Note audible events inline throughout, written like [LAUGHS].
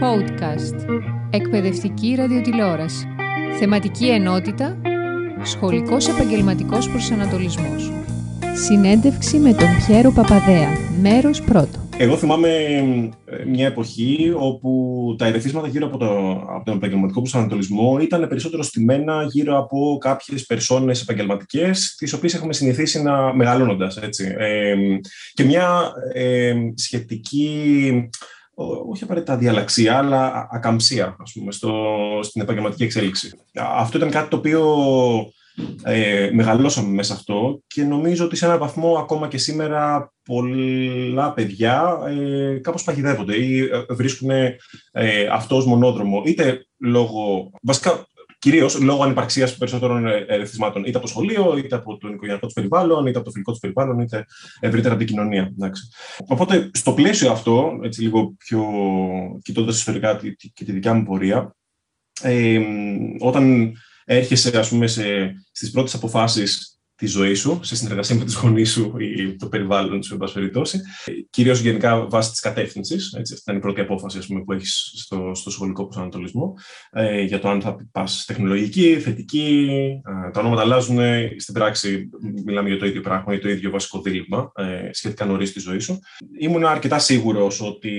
Podcast. Εκπαιδευτική ραδιοτηλεόραση. Θεματική ενότητα. Σχολικός επαγγελματικός προσανατολισμός. Συνέντευξη με τον Πιέρο Παπαδέα. Μέρος πρώτο. Εγώ θυμάμαι μια εποχή όπου τα ερεθίσματα γύρω από, το, από τον επαγγελματικό προσανατολισμό ήταν περισσότερο στημένα γύρω από κάποιες περσόνες επαγγελματικές τις οποίες έχουμε συνηθίσει να μεγαλώνοντας. Έτσι. Ε, και μια ε, σχετική όχι απαραίτητα διαλαξία, αλλά ακαμψία, ας πούμε, στο, στην επαγγελματική εξέλιξη. Αυτό ήταν κάτι το οποίο ε, μεγαλώσαμε μέσα αυτό και νομίζω ότι σε έναν βαθμό ακόμα και σήμερα πολλά παιδιά ε, κάπως παγιδεύονται ή ε, βρίσκουν ε, αυτό ως μονόδρομο, είτε λόγω, βασικά κυρίως λόγω ανυπαρξίας περισσότερων ερεθισμάτων, είτε από το σχολείο, είτε από το οικογενειακό τους περιβάλλον, είτε από το φιλικό τους περιβάλλον, είτε ευρύτερα από την κοινωνία. Εντάξει. Οπότε, στο πλαίσιο αυτό, έτσι λίγο πιο κοιτώντας ιστορικά και τη δικιά μου πορεία, ε, όταν έρχεσαι ας πούμε, σε, στις πρώτες αποφάσεις τη ζωή σου, σε συνεργασία με τις γονείς σου ή το περιβάλλον σου, εν πάση περιπτώσει. Κυρίως γενικά βάσει της κατεύθυνσης. Αυτή ήταν η πρώτη απόφαση πούμε, που έχεις στο, στο σχολικό προσανατολισμό ε, για το αν θα πας τεχνολογική, θετική. Ε, τα ονόματα αλλάζουν. Στην πράξη, μιλάμε για το ίδιο πράγμα, για το ίδιο βασικό δίλημα ε, σχετικά νωρίς στη ζωή σου. Ήμουν αρκετά σίγουρος ότι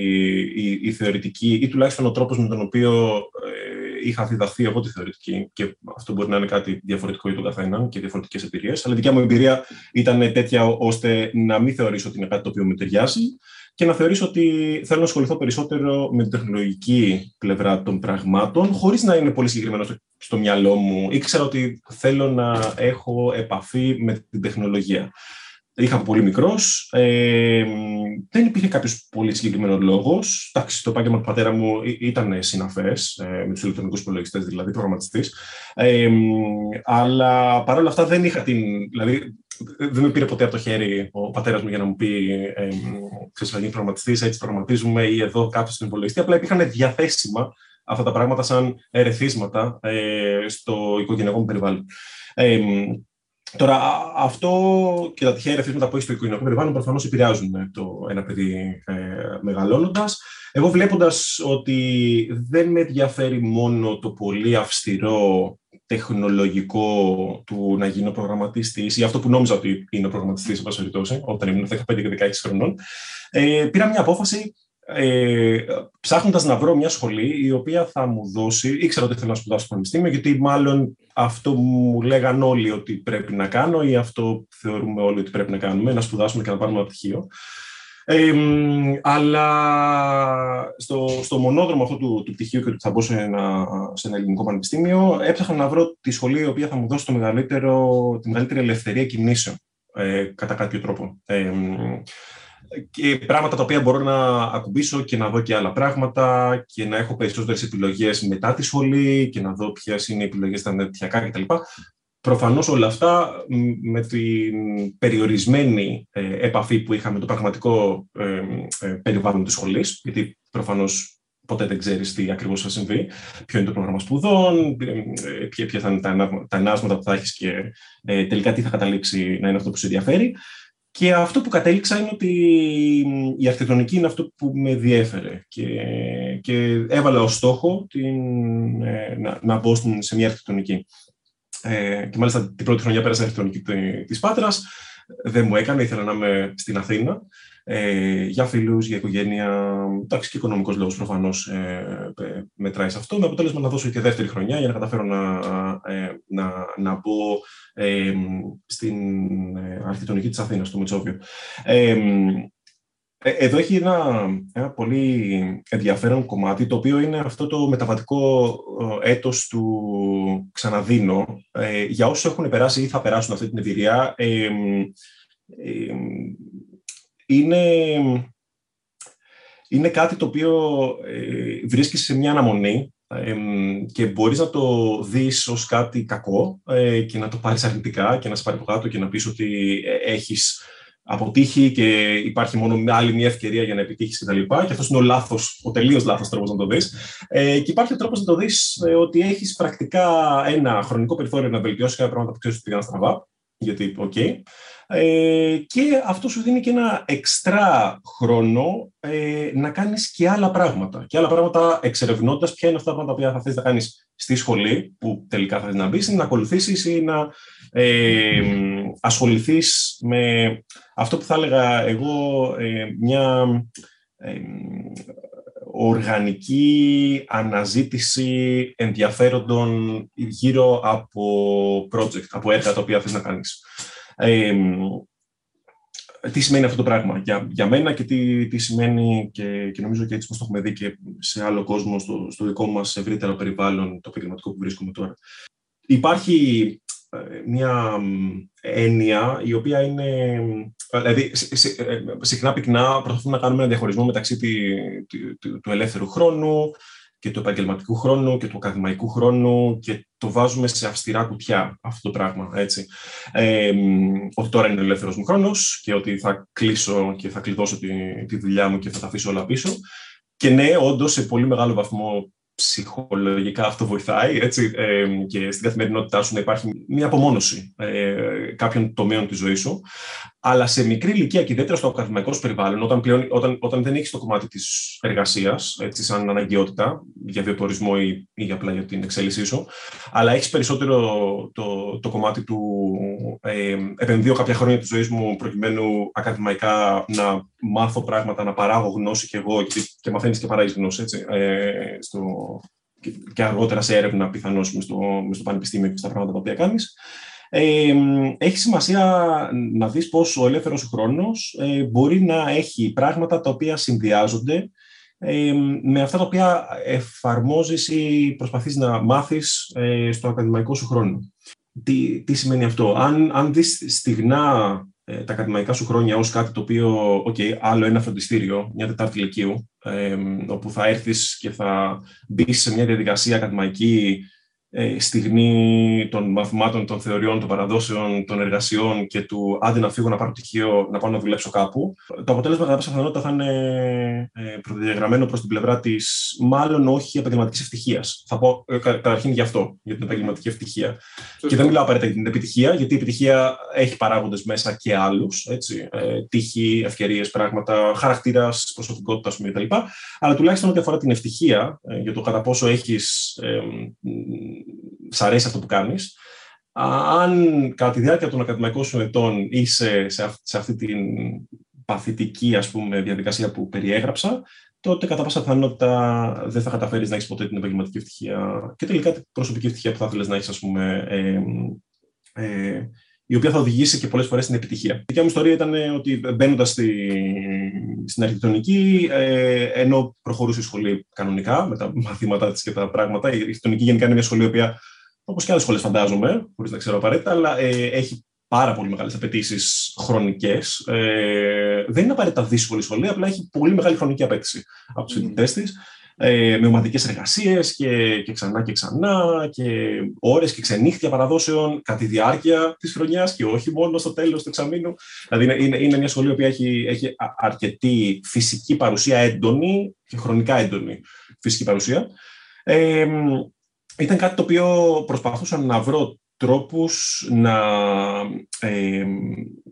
η, η θεωρητική ή τουλάχιστον ο τρόπος με τον οποίο ε, είχα διδαχθεί εγώ τη θεωρητική και αυτό μπορεί να είναι κάτι διαφορετικό για τον καθέναν και διαφορετικές εμπειρίες. Αλλά η δικιά μου εμπειρία ήταν τέτοια ώστε να μην θεωρήσω ότι είναι κάτι το οποίο με ταιριάζει και να θεωρήσω ότι θέλω να ασχοληθώ περισσότερο με την τεχνολογική πλευρά των πραγμάτων, χωρίς να είναι πολύ συγκεκριμένο στο, στο μυαλό μου. Ήξερα ότι θέλω να έχω επαφή με την τεχνολογία. Είχα πολύ μικρός. Ε, δεν υπήρχε κάποιος πολύ συγκεκριμένος λόγος. Εντάξει, το επάγγελμα του πατέρα μου ήταν συναφές, ε, με τους ηλεκτρονικούς υπολογιστές, δηλαδή προγραμματιστής. Ε, αλλά παρόλα αυτά δεν είχα την. Δηλαδή, δεν με πήρε ποτέ από το χέρι ο πατέρας μου για να μου πει: ε, Ξέρεις, θα γίνει προγραμματιστής, έτσι προγραμματίζουμε, ή εδώ κάποιος στον υπολογιστή. Απλά υπήρχαν διαθέσιμα αυτά τα πράγματα σαν ερεθίσματα ε, στο οικογενειακό μου περιβάλλον. Ε, Τώρα, αυτό και τα τυχαία ερεθίσματα που έχεις στο οικογενειακό περιβάλλον προφανώς επηρεάζουν ε, το ένα παιδί ε, μεγαλώνοντας. Εγώ βλέποντας ότι δεν με ενδιαφέρει μόνο το πολύ αυστηρό τεχνολογικό του να γίνω προγραμματιστής ή αυτό που νόμιζα ότι είναι ο προγραμματιστής, εν πάση περιπτώσει, όταν ήμουν 15 και 16 χρονών, ε, πήρα μια απόφαση ε, ψάχνοντας να βρω μια σχολή η οποία θα μου δώσει, ήξερα ότι θέλω να σπουδάσω στο πανεπιστήμιο, γιατί μάλλον αυτό μου λέγαν όλοι ότι πρέπει να κάνω ή αυτό θεωρούμε όλοι ότι πρέπει να κάνουμε, να σπουδάσουμε και να πάρουμε ένα πτυχίο. Ε, αλλά στο, στο μονόδρομο αυτό του, του πτυχίου και ότι θα μπω σε ένα, σε ένα ελληνικό πανεπιστήμιο, έψαχνα να βρω τη σχολή η οποία θα μου δώσει το μεγαλύτερο, τη μεγαλύτερη ελευθερία κινήσεων, ε, κατά κάποιο τρόπο. Ε, και πράγματα τα οποία μπορώ να ακουμπήσω και να δω και άλλα πράγματα και να έχω περισσότερες επιλογές μετά τη σχολή και να δω ποιες είναι οι επιλογές στα νετιακά κτλ. Προφανώς όλα αυτά με την περιορισμένη ε, επαφή που είχα με το πραγματικό ε, ε, περιβάλλον της σχολής, γιατί προφανώς ποτέ δεν ξέρεις τι ακριβώς θα συμβεί, ποιο είναι το πρόγραμμα σπουδών, ποια θα είναι τα ενάσματα που θα έχεις και τελικά τι θα καταλήξει να είναι αυτό που σε ενδιαφέρει. Και αυτό που κατέληξα είναι ότι η αρχιτεκτονική είναι αυτό που με διέφερε και, και έβαλα ως στόχο την, ε, να, να μπω σε μια αρχιτεκτονική. Ε, και μάλιστα την πρώτη χρονιά πέρασα αρχιτεκτονική της Πάτρας, δεν μου έκανε, ήθελα να είμαι στην Αθήνα ε, για φίλους, για οικογένεια, εντάξει και οικονομικός λόγος προφανώς ε, μετράει σε αυτό, με αποτέλεσμα να δώσω και δεύτερη χρονιά για να καταφέρω να, ε, να, να μπω ε, στην ε, αρχιτεκτονική της Αθήνας, στο Μετσόβιο. Ε, εδώ έχει ένα, ένα πολύ ενδιαφέρον κομμάτι, το οποίο είναι αυτό το μεταβατικό έτος του ξαναδίνω. για όσους έχουν περάσει ή θα περάσουν αυτή την εμπειρία, είναι, είναι κάτι το οποίο ε, βρίσκεις σε μια αναμονή και μπορείς να το δεις ως κάτι κακό ε, και να το πάρεις αρνητικά και να σε πάρει από κάτω και να πεις ότι ε, έχεις αποτύχει και υπάρχει μόνο άλλη μια ευκαιρία για να επιτύχεις κτλ. Και, και αυτό είναι ο λάθος, ο τελείως λάθος τρόπος να το δεις. Ε, και υπάρχει ο τρόπος να το δεις ε, ότι έχεις πρακτικά ένα χρονικό περιθώριο να βελτιώσεις κάποια πράγματα που ξέρεις ότι πήγαν στραβά γιατί OK. Okay. Ε, και αυτό σου δίνει και ένα εξτρά χρόνο ε, να κάνεις και άλλα πράγματα. Και άλλα πράγματα εξερευνώντας ποια είναι αυτά τα οποία θα θες να κάνεις στη σχολή, που τελικά θα θες να μπεις, να ακολουθήσεις ή να ε, ασχοληθείς με αυτό που θα έλεγα εγώ ε, μια ε, οργανική αναζήτηση ενδιαφέροντων γύρω από project, από έργα τα οποία θες να κάνεις. Ε, τι σημαίνει αυτό το πράγμα για, για μένα και τι, τι σημαίνει και, και νομίζω και έτσι πως το έχουμε δει και σε άλλο κόσμο στο, στο δικό μας ευρύτερο περιβάλλον το επαγγελματικό που βρίσκομαι τώρα. Υπάρχει ε, μια έννοια η οποία είναι... Δηλαδή, ε, συχνά πυκνά προσπαθούμε να κάνουμε ένα διαχωρισμό μεταξύ του, του ελεύθερου χρόνου και του επαγγελματικού χρόνου και του ακαδημαϊκού χρόνου και το βάζουμε σε αυστηρά κουτιά αυτό το πράγμα, έτσι. Ε, ότι τώρα είναι ο ελεύθερος μου χρόνος και ότι θα κλείσω και θα κλειδώσω τη, τη δουλειά μου και θα τα αφήσω όλα πίσω. Και ναι, όντως σε πολύ μεγάλο βαθμό ψυχολογικά αυτό βοηθάει έτσι, ε, και στην καθημερινότητά σου να υπάρχει μια απομόνωση ε, κάποιων τομέων της ζωής σου. Αλλά σε μικρή ηλικία και ιδιαίτερα στο ακαδημαϊκό περιβάλλον, όταν, πλέον, όταν, όταν δεν έχεις το κομμάτι της εργασίας, σαν αναγκαιότητα για βιοτορισμό ή, ή απλά για την εξέλιξή σου, αλλά έχεις περισσότερο το, το κομμάτι του ε, επενδύω κάποια χρόνια της ζωής μου προκειμένου ακαδημαϊκά να μάθω πράγματα, να παράγω γνώση κι εγώ και, και μαθαίνεις και παράγεις γνώση έτσι, ε, στο, και, αργότερα σε έρευνα πιθανώς μες στο, στο πανεπιστήμιο και στα πράγματα τα οποία κάνεις ε, έχει σημασία να δεις πώς ο ελεύθερος χρόνος ε, μπορεί να έχει πράγματα τα οποία συνδυάζονται ε, με αυτά τα οποία εφαρμόζεις ή προσπαθείς να μάθεις ε, στο ακαδημαϊκό σου χρόνο. Τι, τι σημαίνει αυτό; Αν, αν δεις στιγνά τα ακαδημαϊκά σου χρόνια ως κάτι το οποίο, okay, άλλο ένα φροντιστήριο, μια τετάρτη λυκείου, όπου θα έρθεις και θα μπεις σε μια διαδικασία ακαδημαϊκή ε, στιγμή των μαθημάτων, των θεωριών, των παραδόσεων, των εργασιών και του άντε να φύγω να πάρω πτυχίο, να πάω να δουλέψω κάπου, το αποτέλεσμα κατά πάσα πιθανότητα θα είναι ε, προδιαγραμμένο προς την πλευρά της, μάλλον όχι επαγγελματικής ευτυχίας. Θα πω ε, καταρχήν γι' αυτό, για την επαγγελματική ευτυχία. Και δεν μιλάω απαραίτητα για την επιτυχία, γιατί η επιτυχία έχει παράγοντες μέσα και άλλους. Τύχη, ευκαιρίες, πράγματα, χαρακτήρας, προσωπικότητας κτλ. Αλλά τουλάχιστον ό,τι αφορά την ευτυχία, για το κατά πόσο έχεις σ' αρέσει αυτό που κάνεις. Αν κατά τη διάρκεια των ακαδημαϊκών σου ετών είσαι σε, αυτή την παθητική ας πούμε, διαδικασία που περιέγραψα, τότε κατά πάσα πιθανότητα δεν θα καταφέρεις να έχεις ποτέ την επαγγελματική ευτυχία και τελικά την προσωπική ευτυχία που θα ήθελες να έχεις, ας πούμε, ε, ε, η οποία θα οδηγήσει και πολλές φορές στην επιτυχία. Η δικιά μου ιστορία ήταν ότι μπαίνοντας στη, στην αρχιτεκτονική, ε, ενώ προχωρούσε η σχολή κανονικά με τα μαθήματά της και τα πράγματα, η αρχιτεκτονική γενικά είναι μια σχολή, η οποία, όπως και άλλες σχολές, φαντάζομαι, χωρίς να ξέρω απαραίτητα, αλλά ε, έχει πάρα πολύ μεγάλες απαιτήσεις χρονικές. Ε, δεν είναι απαραίτητα δύσκολη σχολή, απλά έχει πολύ μεγάλη χρονική απέτηση από τους φοιτητές της ε, με ομαδικές εργασίες και, και ξανά και ξανά και ώρες και ξενύχτια παραδόσεων κατά τη διάρκεια της χρονιάς και όχι μόνο στο τέλος του εξαμήνου. Δηλαδή είναι, είναι, είναι μια σχολή που έχει, έχει αρκετή φυσική παρουσία έντονη και χρονικά έντονη φυσική παρουσία. Ε, ήταν κάτι το οποίο προσπαθούσα να βρω τρόπους να ε,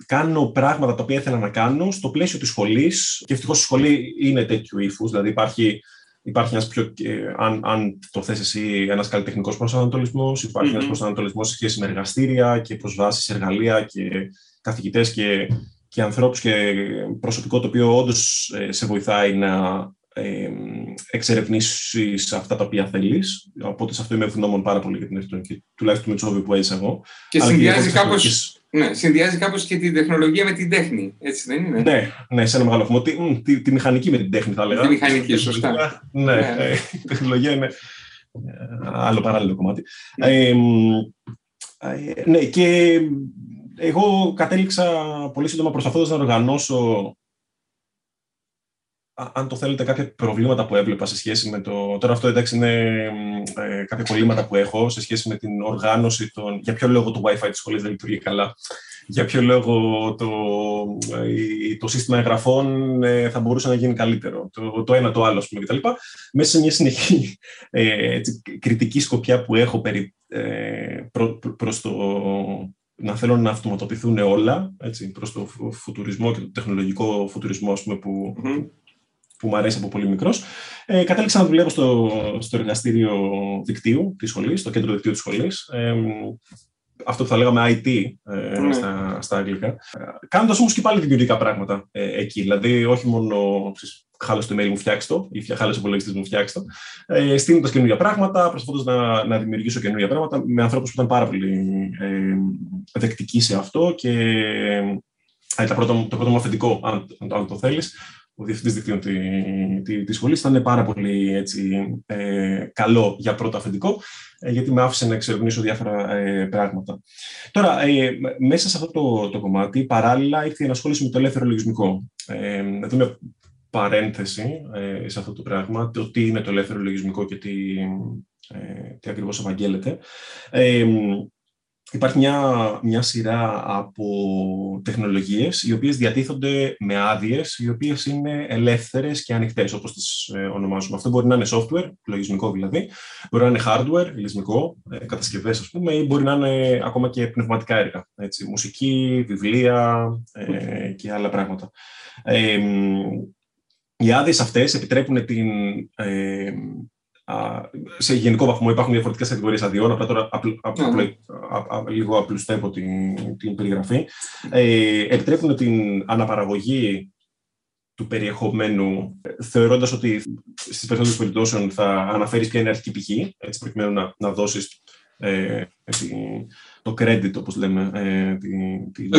κάνω πράγματα τα οποία ήθελα να κάνω στο πλαίσιο της σχολής και ευτυχώς η σχολή είναι τέτοιου ύφους, δηλαδή υπάρχει Υπάρχει ένας πιο, αν, αν το θες εσύ, ένας καλλιτεχνικός προσανατολισμός, υπάρχει mm-hmm. ένας προσανατολισμός σε σχέση με εργαστήρια και προσβάσεις σε εργαλεία και καθηγητές και, και ανθρώπους και προσωπικό το οποίο όντως ε, σε βοηθάει να ε, εξερευνήσεις αυτά τα οποία θέλεις. Οπότε σε αυτό είμαι ευγνώμων πάρα πολύ για την αρχιτεκτονική, τουλάχιστον με τους που έζησα εγώ. Και συνδυάζει κάπως ναι, συνδυάζει κάπως και τη τεχνολογία με την τέχνη, έτσι δεν είναι; Ναι, ναι σε ένα μεγάλο βαθμό. Τη, τη, τη, μηχανική με την τέχνη θα έλεγα. Τη μηχανική, σωστά. Ναι, ναι, ναι. η τεχνολογία είναι ε, άλλο παράλληλο κομμάτι. Ναι. Ε, ναι, και εγώ κατέληξα πολύ σύντομα προσπαθώντας να οργανώσω αν το θέλετε, κάποια προβλήματα που έβλεπα σε σχέση με το. Τώρα, αυτό εντάξει είναι ε, κάποια κολλήματα που έχω σε σχέση με την οργάνωση των. Για ποιο λόγο το WiFi της σχολής δεν λειτουργεί καλά, για ποιο λόγο το, ε, το σύστημα εγγραφών ε, θα μπορούσε να γίνει καλύτερο, το, το ένα το άλλο, ας πούμε, κτλ. Μέσα σε μια συνεχή ε, έτσι, κριτική σκοπιά που έχω περί, ε, προ, προς το να θέλουν να αυτοματοποιηθούν όλα έτσι, προς το φουτουρισμό και το τεχνολογικό φουτουρισμό ας πούμε, που, που μου αρέσει από πολύ μικρός. Ε, κατέληξα να δουλεύω στο, στο εργαστήριο δικτύου της σχολής, στο κέντρο δικτύου της σχολής. Ε, αυτό που θα λέγαμε IT ε, ναι. στα, στα αγγλικά. Κάνοντας όμως και πάλι δημιουργικά πράγματα ε, εκεί. Δηλαδή, όχι μόνο χάλασε το email μου, φτιάξει το, ή χάλασε ο υπολογιστής μου, φτιάξει το. Ε, Στείνοντα καινούργια πράγματα, προσπαθώντας να, να δημιουργήσω καινούργια πράγματα με ανθρώπους που ήταν πάρα πολύ ε, δεκτικοί σε αυτό και ε, το πρώτο, το πρώτο μου αφεντικό, αν, αν το θέλεις, ο διευθυντής δικτύων τη, τη, σχολή. Ήταν πάρα πολύ έτσι, ε, καλό για πρώτο αφεντικό, ε, γιατί με άφησε να εξερευνήσω διάφορα ε, πράγματα. Τώρα, ε, μέσα σε αυτό το, το κομμάτι, παράλληλα ήρθε η ενασχόληση με το ελεύθερο λογισμικό. Ε, εδώ μια παρένθεση ε, σε αυτό το πράγμα, το τι είναι το ελεύθερο λογισμικό και τι, τι ακριβώς ευαγγέλλεται. Υπάρχει μια, μια σειρά από τεχνολογίες οι οποίες διατίθονται με άδειες, οι οποίες είναι ελεύθερες και ανοιχτές, όπως τις ε, ονομάζουμε. Αυτό μπορεί να είναι software, λογισμικό δηλαδή, μπορεί να είναι hardware, λογισμικό, ε, κατασκευές ας πούμε, ή μπορεί να είναι ακόμα και πνευματικά έργα, έτσι, μουσική, βιβλία ε, και άλλα πράγματα. Ε, οι άδειες αυτές επιτρέπουν την ε, σε γενικό βαθμό υπάρχουν διαφορετικές κατηγορίες αδειών, απλά τώρα ναι. λίγο απλουστεύω την, την περιγραφή. Ε, επιτρέπουν την αναπαραγωγή του περιεχομένου, θεωρώντας ότι στις περισσότερες περιπτώσεις θα αναφέρεις ποια είναι η αρχική πηγή, έτσι προκειμένου να, να δώσεις ε, το credit, όπως λέμε, ε, την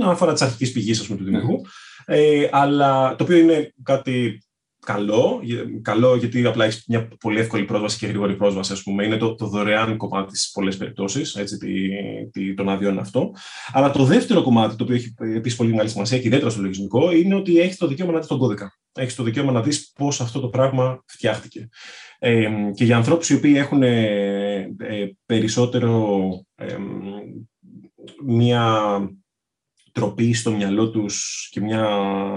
αναφορά της αρχικής, πηγής, του δημιουργού. Ε, αλλά το οποίο είναι κάτι καλό, καλό γιατί απλά έχεις μια πολύ εύκολη πρόσβαση και γρήγορη πρόσβαση, ας πούμε. Είναι το, το δωρεάν κομμάτι σε πολλές περιπτώσεις, έτσι, τη, τη, των αδειών αυτό. Αλλά το δεύτερο κομμάτι, το οποίο έχει επίσης πολύ μεγάλη σημασία και ιδιαίτερα στο λογισμικό, είναι ότι έχεις το δικαίωμα να δεις τον κώδικα. Έχεις το δικαίωμα να δεις πώς αυτό το πράγμα φτιάχτηκε. Ε, και για ανθρώπους οι οποίοι έχουν ε, περισσότερο ε, μια τροπή στο μυαλό τους και μια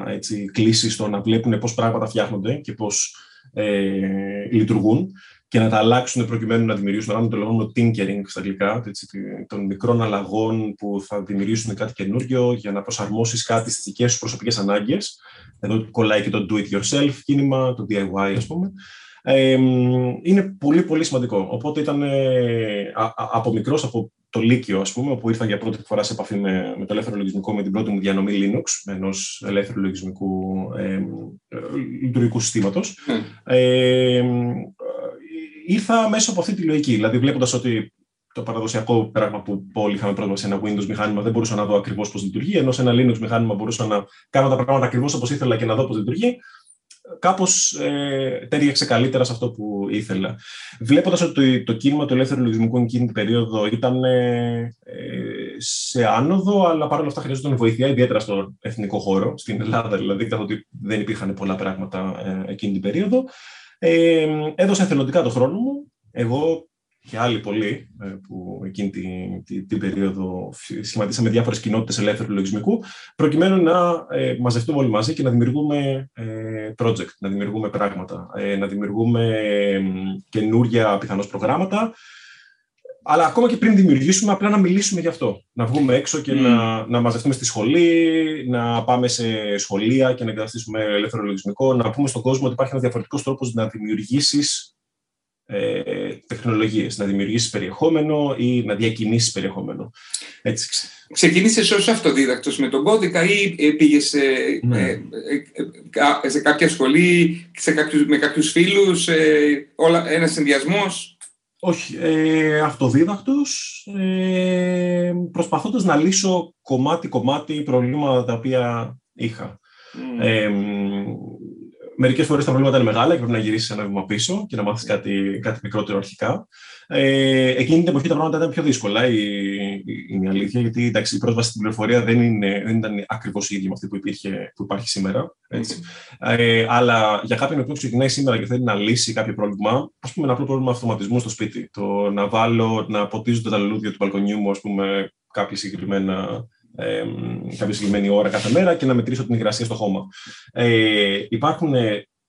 έτσι, κλίση στο να βλέπουν πώς πράγματα φτιάχνονται και πώς ε, λειτουργούν και να τα αλλάξουν προκειμένου να δημιουργήσουν, να το λεγόμενο tinkering στα αγγλικά, έτσι, των μικρών αλλαγών που θα δημιουργήσουν κάτι καινούριο για να προσαρμόσεις κάτι στις δικές σου προσωπικές ανάγκες. Εδώ κολλάει και το do-it-yourself κίνημα, το DIY ας πούμε. Ε, είναι πολύ πολύ σημαντικό. Οπότε ήταν ε, από μικρός, από το Λύκειο, ας πούμε, όπου ήρθα για πρώτη φορά σε επαφή με, με το ελεύθερο λογισμικό, με την πρώτη μου διανομή Linux, ενός ελεύθερου λογισμικού ε, λειτουργικού συστήματος. Ε, ήρθα μέσα από αυτή τη λογική, δηλαδή βλέποντας ότι το παραδοσιακό πράγμα που όλοι είχαμε πρόσβαση σε ένα Windows μηχάνημα δεν μπορούσα να δω ακριβώς πώς λειτουργεί, ενώ σε ένα Linux μηχάνημα μπορούσα να κάνω τα πράγματα ακριβώς όπως ήθελα και να δω πώς λειτουργεί κάπως ε, τέριαξε καλύτερα σε αυτό που ήθελα. Βλέποντας ότι το, το κίνημα του ελεύθερου λογισμικού εκείνη την περίοδο ήταν ε, σε άνοδο, αλλά παρόλα αυτά χρειαζόταν βοήθεια, ιδιαίτερα στο εθνικό χώρο, στην Ελλάδα δηλαδή, καθότι δεν υπήρχαν πολλά πράγματα ε, εκείνη την περίοδο. Ε, έδωσα εθελοντικά το χρόνο μου. Εγώ και άλλοι πολλοί ε, που εκείνη την, την, την περίοδο σχηματίσαμε διάφορες κοινότητες ελεύθερου λογισμικού προκειμένου να ε, μαζευτούμε όλοι μαζί και να δημιουργούμε ε, project, να δημιουργούμε πράγματα, ε, να δημιουργούμε ε, καινούρια πιθανώς προγράμματα αλλά ακόμα και πριν δημιουργήσουμε, απλά να μιλήσουμε γι' αυτό. Να βγούμε έξω και να, να μαζευτούμε στη σχολή, να πάμε σε σχολεία και να εγκαταστήσουμε ελεύθερο λογισμικό, να πούμε στον κόσμο ότι υπάρχει ένας διαφορετικός τρόπος να δημιουργήσεις ε, τεχνολογίες, να δημιουργήσεις περιεχόμενο ή να διακινήσεις περιεχόμενο. Έτσι. Ξεκίνησες ως αυτοδίδακτος με τον κώδικα ή ε, πήγες σε, ναι. ε, ε, σε κάποια σχολή, σε κάποιους, με κάποιους φίλους, ε, όλα, ένας συνδυασμός; Όχι, ε, αυτοδίδακτος, ε, προσπαθώντας να λύσω κομμάτι-κομμάτι προβλήματα τα οποία είχα. Mm. Μερικές φορές τα προβλήματα είναι μεγάλα και πρέπει να γυρίσεις ένα βήμα πίσω και να μάθεις κάτι, κάτι μικρότερο αρχικά. Ε, εκείνη την εποχή τα πράγματα ήταν πιο δύσκολα, είναι η αλήθεια, γιατί εντάξει, η πρόσβαση στην πληροφορία δεν, είναι, δεν ήταν ακριβώς η ίδια με αυτή που, υπήρχε, που υπάρχει σήμερα. Έτσι. Ε, αλλά για κάποιον που ξεκινάει σήμερα και θέλει να λύσει κάποιο πρόβλημα, ας πούμε ένα απλό πρόβλημα αυτοματισμού στο σπίτι, το να βάλω, να ποτίζονται τα λουλούδια του μπαλκονιού μου, ας πούμε, κάποια συγκεκριμένα ε, κάποια συγκεκριμένη ώρα κάθε μέρα και να μετρήσω την υγρασία στο χώμα. Ε, υπάρχουν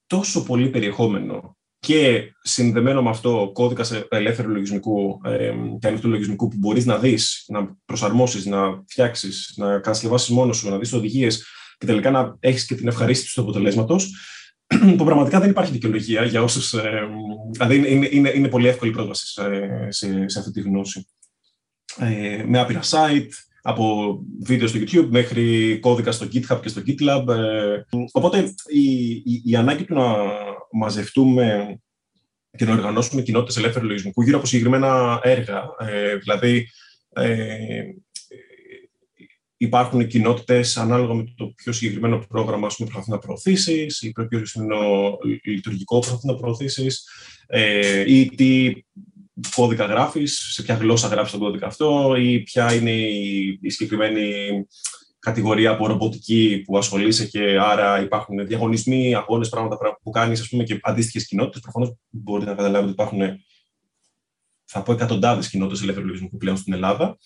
τόσο πολύ περιεχόμενο και συνδεμένο με αυτό κώδικα ελεύθερου λογισμικού ε, και ανοιχτού λογισμικού που μπορείς να δεις, να προσαρμόσεις, να φτιάξεις, να κατασκευάσεις μόνος σου, να δεις οδηγίες και τελικά να έχεις και την ευχαρίστηση του αποτελέσματος, [CLEARS THROAT] που πραγματικά δεν υπάρχει δικαιολογία για όσους. Ε, δηλαδή, είναι, είναι, είναι, πολύ εύκολη πρόσβαση σε, σε, σε αυτή τη γνώση. Ε, με άπειρα site, από βίντεο στο YouTube μέχρι κώδικα στο GitHub και στο GitLab. Ε, οπότε η, η, η ανάγκη του να μαζευτούμε και να οργανώσουμε κοινότητες ελεύθερου λογισμικού γύρω από συγκεκριμένα έργα. Ε, δηλαδή, ε, υπάρχουν κοινότητες ανάλογα με το πιο συγκεκριμένο πρόγραμμα που προσπαθεί να προωθήσεις, ή το πιο συγκεκριμένο λειτουργικό που προσπαθεί να προωθήσεις, ε, ή τι κώδικα γράφεις, σε ποια γλώσσα γράφεις τον κώδικα αυτό, ή ποια είναι η, η συγκεκριμένη κατηγορία από ρομποτική που ασχολείσαι και άρα υπάρχουν διαγωνισμοί, αγώνες, πράγματα που κάνεις και αντίστοιχες κοινότητες. Προφανώς μπορείτε να καταλάβετε ότι υπάρχουν, θα πω, εκατοντάδες κοινότητες ελεύθερου λογισμικού πλέον στην Ελλάδα.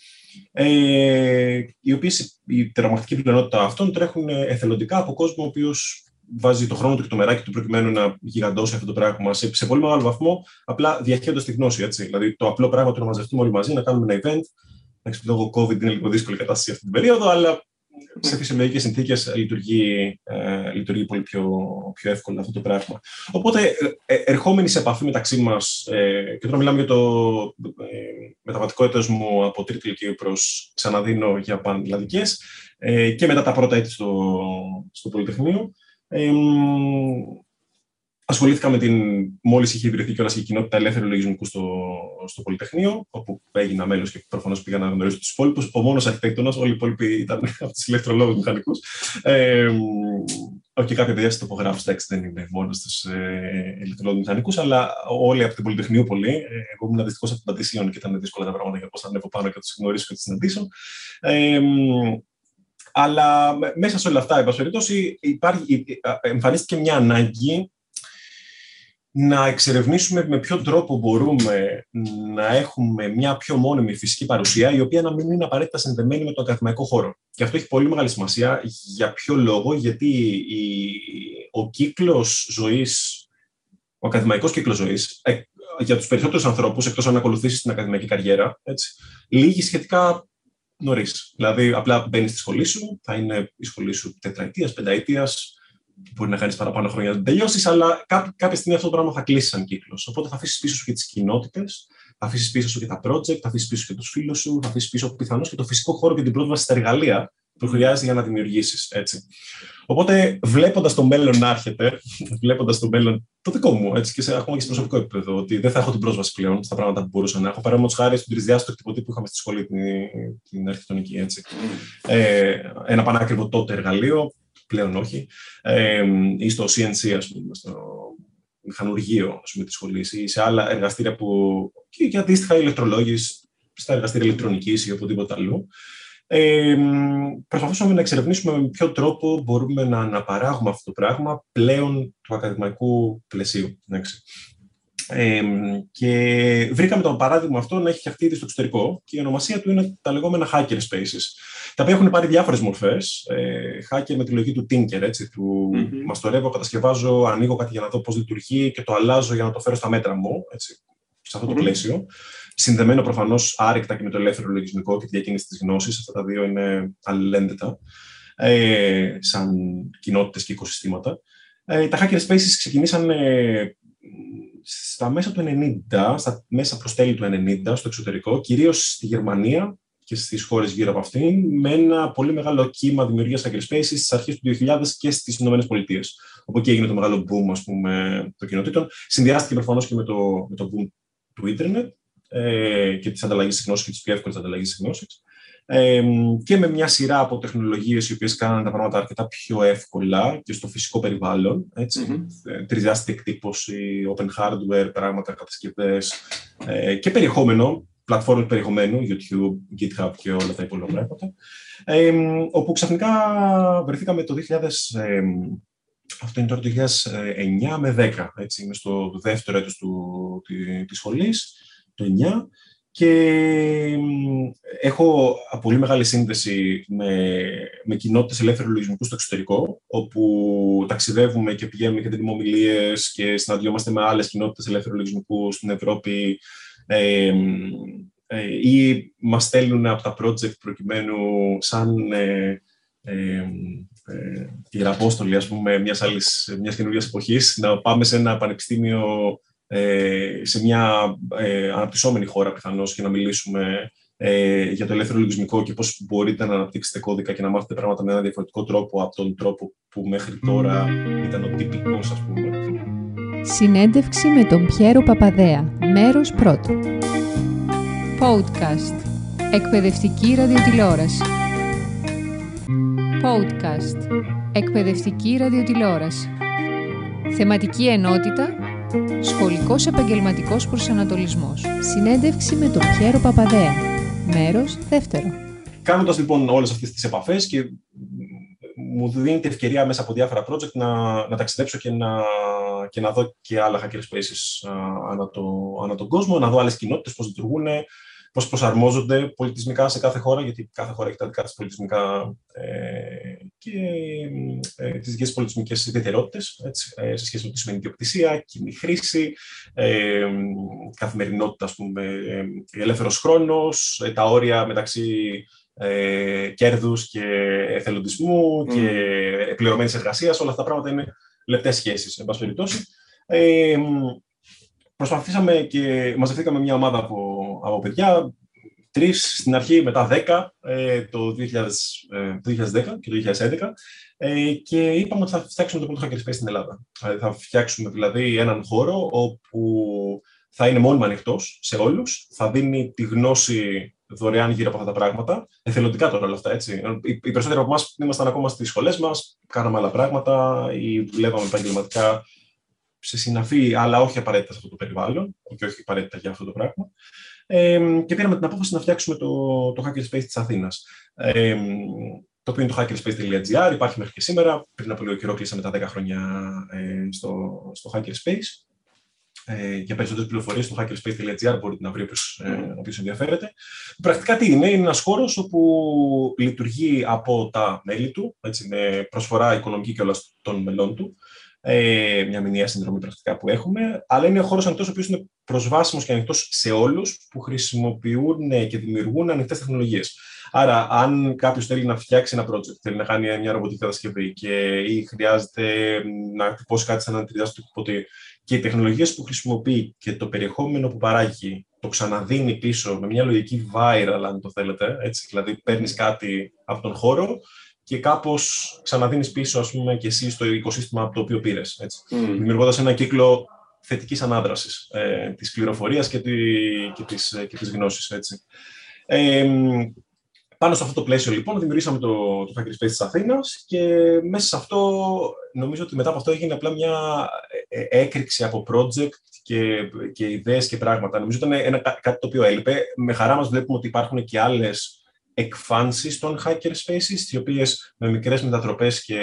Ε, οι οποίες η τερματική πλειονότητα αυτών τρέχουν εθελοντικά από κόσμο ο οποίος βάζει το χρόνο του και το μεράκι του προκειμένου να γιγαντώσει αυτό το πράγμα σε, σε πολύ μεγάλο βαθμό, απλά διαχέοντας τη γνώση. Έτσι. Δηλαδή, το απλό πράγμα του να μαζευτούμε όλοι μαζί, να κάνουμε ένα event. Εντάξει, λόγω COVID είναι λίγο δύσκολη κατάσταση αυτή την περίοδο, αλλά σε φυσιολογικές συνθήκες λειτουργεί, ε, λειτουργεί πολύ πιο, πιο εύκολα αυτό το πράγμα. Οπότε, ε, ε ερχόμενοι σε επαφή μεταξύ μας, ε, και τώρα μιλάμε για το ε, μεταβατικό έτος μου από τρίτη ηλικία προς ξαναδίνω για πανελλαδικές ε, και μετά τα πρώτα έτη στο, στο Πολυτεχνείο. Ε, Ασχολήθηκα με την. Μόλις είχε ιδρυθεί κιόλας η κοινότητα ελεύθερου λογισμικού στο, στο Πολυτεχνείο, όπου έγινα μέλος και προφανώς πήγα να γνωρίσω τους υπόλοιπους. Ο μόνος αρχιτέκτονας, όλοι οι υπόλοιποι ήταν [LAUGHS] από τους ηλεκτρολόγου μηχανικού. Ε, και κάποια παιδιά στο τοπογράφους, εντάξει, δεν είναι μόνος στου ε, ηλεκτρολόγου μηχανικού, αλλά όλοι από την Πολυτεχνείο πολύ. Ε, εγώ ήμουν δυστυχώς από την Παντησίων και ήταν δύσκολα τα πράγματα για πώ θα ανέβω πάνω και τους γνωρίσω και τους συναντήσω. Ε, αλλά μέσα σε όλα αυτά, εν πάση εμφανίστηκε μια ανάγκη να εξερευνήσουμε με ποιο τρόπο μπορούμε να έχουμε μια πιο μόνιμη φυσική παρουσία, η οποία να μην είναι απαραίτητα συνδεμένη με τον ακαδημαϊκό χώρο. Και αυτό έχει πολύ μεγάλη σημασία. Για ποιο λόγο, γιατί η, ο κύκλος ζωής, ο ακαδημαϊκός κύκλος ζωής, ε, για τους περισσότερους ανθρώπους, εκτός αν ακολουθήσεις την ακαδημαϊκή καριέρα, έτσι, λύγει σχετικά νωρίς. Δηλαδή, απλά μπαίνεις στη σχολή σου, θα είναι η σχολή σου τετραετίας, πενταετίας, μπορεί να κάνεις παραπάνω χρόνια να τελειώσεις, αλλά κάποια στιγμή αυτό το πράγμα θα κλείσει σαν κύκλος. Οπότε θα αφήσεις πίσω σου και τις κοινότητες, θα αφήσεις πίσω σου και τα project, θα αφήσεις πίσω και τους φίλους σου, θα αφήσεις πίσω πιθανώς και το φυσικό χώρο και την πρόσβαση στα εργαλεία που χρειάζεται για να δημιουργήσεις. Οπότε, βλέποντας το μέλλον να έρχεται, [LAUGHS] βλέποντας το μέλλον το δικό μου, έτσι, και σε, ακόμα και σε προσωπικό επίπεδο, ότι δεν θα έχω την πρόσβαση πλέον στα πράγματα που μπορούσα να έχω. Παραδείγματο χάρη στον τρισδιάστατο εκτυπωτή που είχαμε στη σχολή την, την αρχιτεκτονική. Έτσι. Ε, ένα πανάκριβο τότε εργαλείο πλέον όχι, ε, ή στο CNC, ας πούμε, στο μηχανουργείο ας πούμε, της σχολής ή σε άλλα εργαστήρια που και, και αντίστοιχα ηλεκτρολόγης στα εργαστήρια ηλεκτρονικής ή οπουδήποτε αλλού. Ε, προσπαθούσαμε να εξερευνήσουμε με ποιο τρόπο μπορούμε να αναπαράγουμε αυτό το πράγμα πλέον του ακαδημαϊκού πλαισίου. Ε, και βρήκαμε το παράδειγμα αυτό να έχει φτιαχτεί ήδη στο εξωτερικό και η ονομασία του είναι τα λεγόμενα hacker spaces, τα οποία έχουν πάρει διάφορες μορφές. Ε, hacker με τη λογική του Tinker, έτσι, του mm-hmm. μαστορεύω, κατασκευάζω, ανοίγω κάτι για να δω πώς λειτουργεί και το αλλάζω για να το φέρω στα μέτρα μου, έτσι, σε αυτό το mm-hmm. πλαίσιο. Συνδεμένο προφανώς άρρηκτα και με το ελεύθερο λογισμικό και τη διακίνηση της γνώσης. Αυτά τα δύο είναι αλληλένδετα, ε, σαν κοινότητες και οικοσυστήματα. Ε, τα hacker spaces ξεκινήσαν ε, στα μέσα του 90, στα μέσα προς τέλη του 90 στο εξωτερικό, κυρίως στη Γερμανία και στις χώρες γύρω από αυτήν, με ένα πολύ μεγάλο κύμα δημιουργίας hackerspaces στις αρχές του 2000 και στις Ηνωμένες Πολιτείες. Όπου εκεί έγινε το μεγάλο boom, ας πούμε, των κοινοτήτων. Συνδυάστηκε προφανώς και με το, με το boom του ίντερνετ ε, και της ανταλλαγής γνώσης και της πιο εύκολης ανταλλαγής γνώσης. Ε, και με μια σειρά από τεχνολογίες οι οποίες κάνανε τα πράγματα αρκετά πιο εύκολα και στο φυσικό περιβάλλον. Έτσι. Mm-hmm. Τριζάστηκε εκτύπωση, open hardware, πράγματα, κατασκευές ε, και περιεχόμενο, πλατφόρμες περιεχομένου, YouTube, GitHub και όλα τα υπόλοιπα πράγματα. Ε, όπου ξαφνικά βρεθήκαμε το 2000, ε, αυτό είναι τώρα το 2009 με 10, έτσι, είμαι στο δεύτερο έτος του, τη, της σχολής, το 9, και έχω πολύ μεγάλη σύνδεση με, με κοινότητες ελεύθερου λογισμικού στο εξωτερικό, όπου ταξιδεύουμε και πηγαίνουμε και δίνουμε ομιλίες και συναντιόμαστε με άλλες κοινότητες ελεύθερου λογισμικού στην Ευρώπη. Ε, ε, ή μας στέλνουν από τα project προκειμένου σαν ε, ε, ε, ας πούμε, μιας, άλλης, μιας καινούργιας εποχής, να πάμε σε ένα πανεπιστήμιο ε, σε μια ε, αναπτυσσόμενη χώρα πιθανώς και να μιλήσουμε ε, για το ελεύθερο λογισμικό και πώς μπορείτε να αναπτύξετε κώδικα και να μάθετε πράγματα με ένα διαφορετικό τρόπο από τον τρόπο που μέχρι τώρα ήταν ο τυπικός, ας πούμε. Συνέντευξη με τον Πιέρο Παπαδέα, μέρος πρώτο. Podcast. Εκπαιδευτική ραδιοτηλεόραση. Podcast. Εκπαιδευτική ραδιοτηλεόραση. Θεματική ενότητα Σχολικός επαγγελματικός προσανατολισμός. Συνέντευξη με τον Πιέρο Παπαδέα. Μέρος δεύτερο. Κάνοντας λοιπόν όλες αυτές τις επαφές και μου δίνει την ευκαιρία μέσα από διάφορα project να, να ταξιδέψω και να, και να δω και άλλα hackerspaces ανά, το, ανά τον κόσμο, να δω άλλες κοινότητες, πώς λειτουργούν, πώς προσαρμόζονται πολιτισμικά σε κάθε χώρα, γιατί κάθε χώρα έχει τα δικά της πολιτισμικά ε, και ε, τις δικές πολιτισμικές ιδιαιτερότητες, ε, σε σχέση με τη σημαίνει ιδιοκτησία, κοινή χρήση, ε, καθημερινότητα, ας πούμε, ε, ελεύθερος χρόνος, ε, τα όρια μεταξύ ε, κέρδους και εθελοντισμού mm. και πληρωμένης εργασίας, όλα αυτά τα πράγματα είναι λεπτές σχέσεις, εν πάση περιπτώσει. Ε, προσπαθήσαμε και μαζευτήκαμε μια ομάδα από, από παιδιά, τρεις στην αρχή, μετά δέκα, ε, το, 2000, ε, το 2010 και το 2011 ε, και είπαμε ότι θα φτιάξουμε το πρώτο hackerspace στην Ελλάδα. Ε, θα φτιάξουμε δηλαδή έναν χώρο όπου θα είναι μόνιμα ανοιχτός σε όλους, θα δίνει τη γνώση δωρεάν γύρω από αυτά τα πράγματα. Εθελοντικά τώρα όλα αυτά, έτσι. Οι, περισσότεροι από εμάς ήμασταν ακόμα στις σχολές μας, κάναμε άλλα πράγματα ή δουλεύαμε επαγγελματικά σε συναφή, αλλά όχι απαραίτητα σε αυτό το περιβάλλον, και όχι απαραίτητα για αυτό το πράγμα. Ε, και πήραμε την απόφαση να φτιάξουμε το, το Hackerspace της Αθήνας. Ε, το οποίο είναι το hackerspace.gr, υπάρχει μέχρι και σήμερα. Πριν από λίγο καιρό κλείσαμε τα 10 χρόνια ε, στο, στο Hackerspace. Ε, για περισσότερες πληροφορίες στο hackerspace.gr μπορείτε να βρει όποιο ε, ενδιαφέρεται. Πρακτικά τι είναι, είναι ένας χώρος όπου λειτουργεί από τα μέλη του, έτσι, με προσφορά οικονομική και όλα των μελών του ε, μια μηνιαία συνδρομή πρακτικά που έχουμε, αλλά είναι ο χώρος ανοιχτός, ο οποίος είναι προσβάσιμος και ανοιχτός σε όλους που χρησιμοποιούν και δημιουργούν ανοιχτές τεχνολογίες. Άρα, αν κάποιος θέλει να φτιάξει ένα project, θέλει να κάνει μια ρομποτική κατασκευή και ή χρειάζεται να τυπώσει κάτι σαν να τριδιάσει το και οι τεχνολογίες που χρησιμοποιεί και το περιεχόμενο που παράγει το ξαναδίνει πίσω με μια λογική viral, αν το θέλετε, έτσι, δηλαδή παίρνεις κάτι από τον χώρο και κάπως ξαναδίνεις πίσω, ας πούμε, και εσύ στο οικοσύστημα από το οποίο πήρες. Mm. Δημιουργώντας ένα κύκλο θετικής ανάδρασης ε, της πληροφορίας και, τη, και της και της γνώσης. Ε, πάνω σε αυτό το πλαίσιο, λοιπόν, δημιουργήσαμε το, το Hackerspace της Αθήνας και μέσα σε αυτό, νομίζω ότι μετά από αυτό έγινε απλά μια ε, ε, έκρηξη από project και, και ιδέες και πράγματα. Νομίζω ότι ήταν ένα, κάτι το οποίο έλειπε. Με χαρά μας βλέπουμε ότι υπάρχουν και άλλες εκφάνσεις των hackerspaces, οι οποίες με μικρές μετατροπές και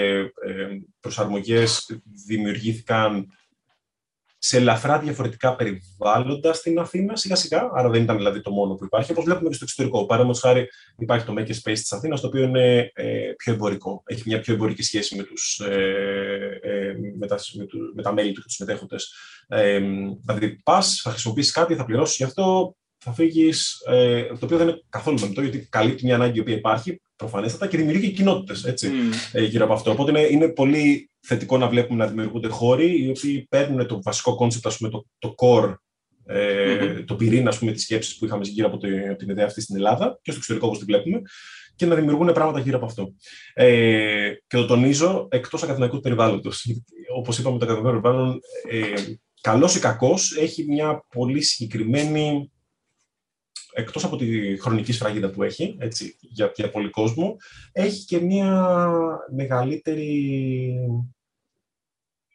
ε, προσαρμογές δημιουργήθηκαν σε ελαφρά διαφορετικά περιβάλλοντα στην Αθήνα σιγά σιγά, άρα δεν ήταν δηλαδή το μόνο που υπάρχει. Όπως βλέπουμε και στο εξωτερικό. Παραδείγματο χάρη, υπάρχει το Makerspace της Αθήνας, το οποίο είναι ε, πιο εμπορικό. Έχει μια πιο εμπορική σχέση με, τους, ε, ε, με, τα, με, με τα μέλη του και τους συμμετέχοντες. Ε, δηλαδή, πας, θα χρησιμοποιήσεις κάτι, θα πληρώσεις γι' αυτό, θα φύγεις, ε, το οποίο δεν είναι καθόλου θεμιτό, γιατί καλύπτει μια ανάγκη η οποία υπάρχει προφανέστατα και δημιουργεί κοινότητες mm. ε, γύρω από αυτό. Οπότε είναι, είναι πολύ θετικό να βλέπουμε να δημιουργούνται χώροι οι οποίοι παίρνουν το βασικό concept, το, το core, ε, mm-hmm. το πυρήνα της σκέψης που είχαμε γύρω από, το, από την ιδέα αυτή στην Ελλάδα και στο εξωτερικό όπως την βλέπουμε, και να δημιουργούν πράγματα γύρω από αυτό. Ε, και το τονίζω εκτός ακαδημαϊκού περιβάλλοντος. Όπως είπαμε, το ακαδημαϊκό περιβάλλον, ε, καλός ή κακός, έχει μια πολύ συγκεκριμένη εκτός από τη χρονική σφραγίδα που έχει, έτσι, για, για πολύ κόσμο, έχει και μια μεγαλύτερη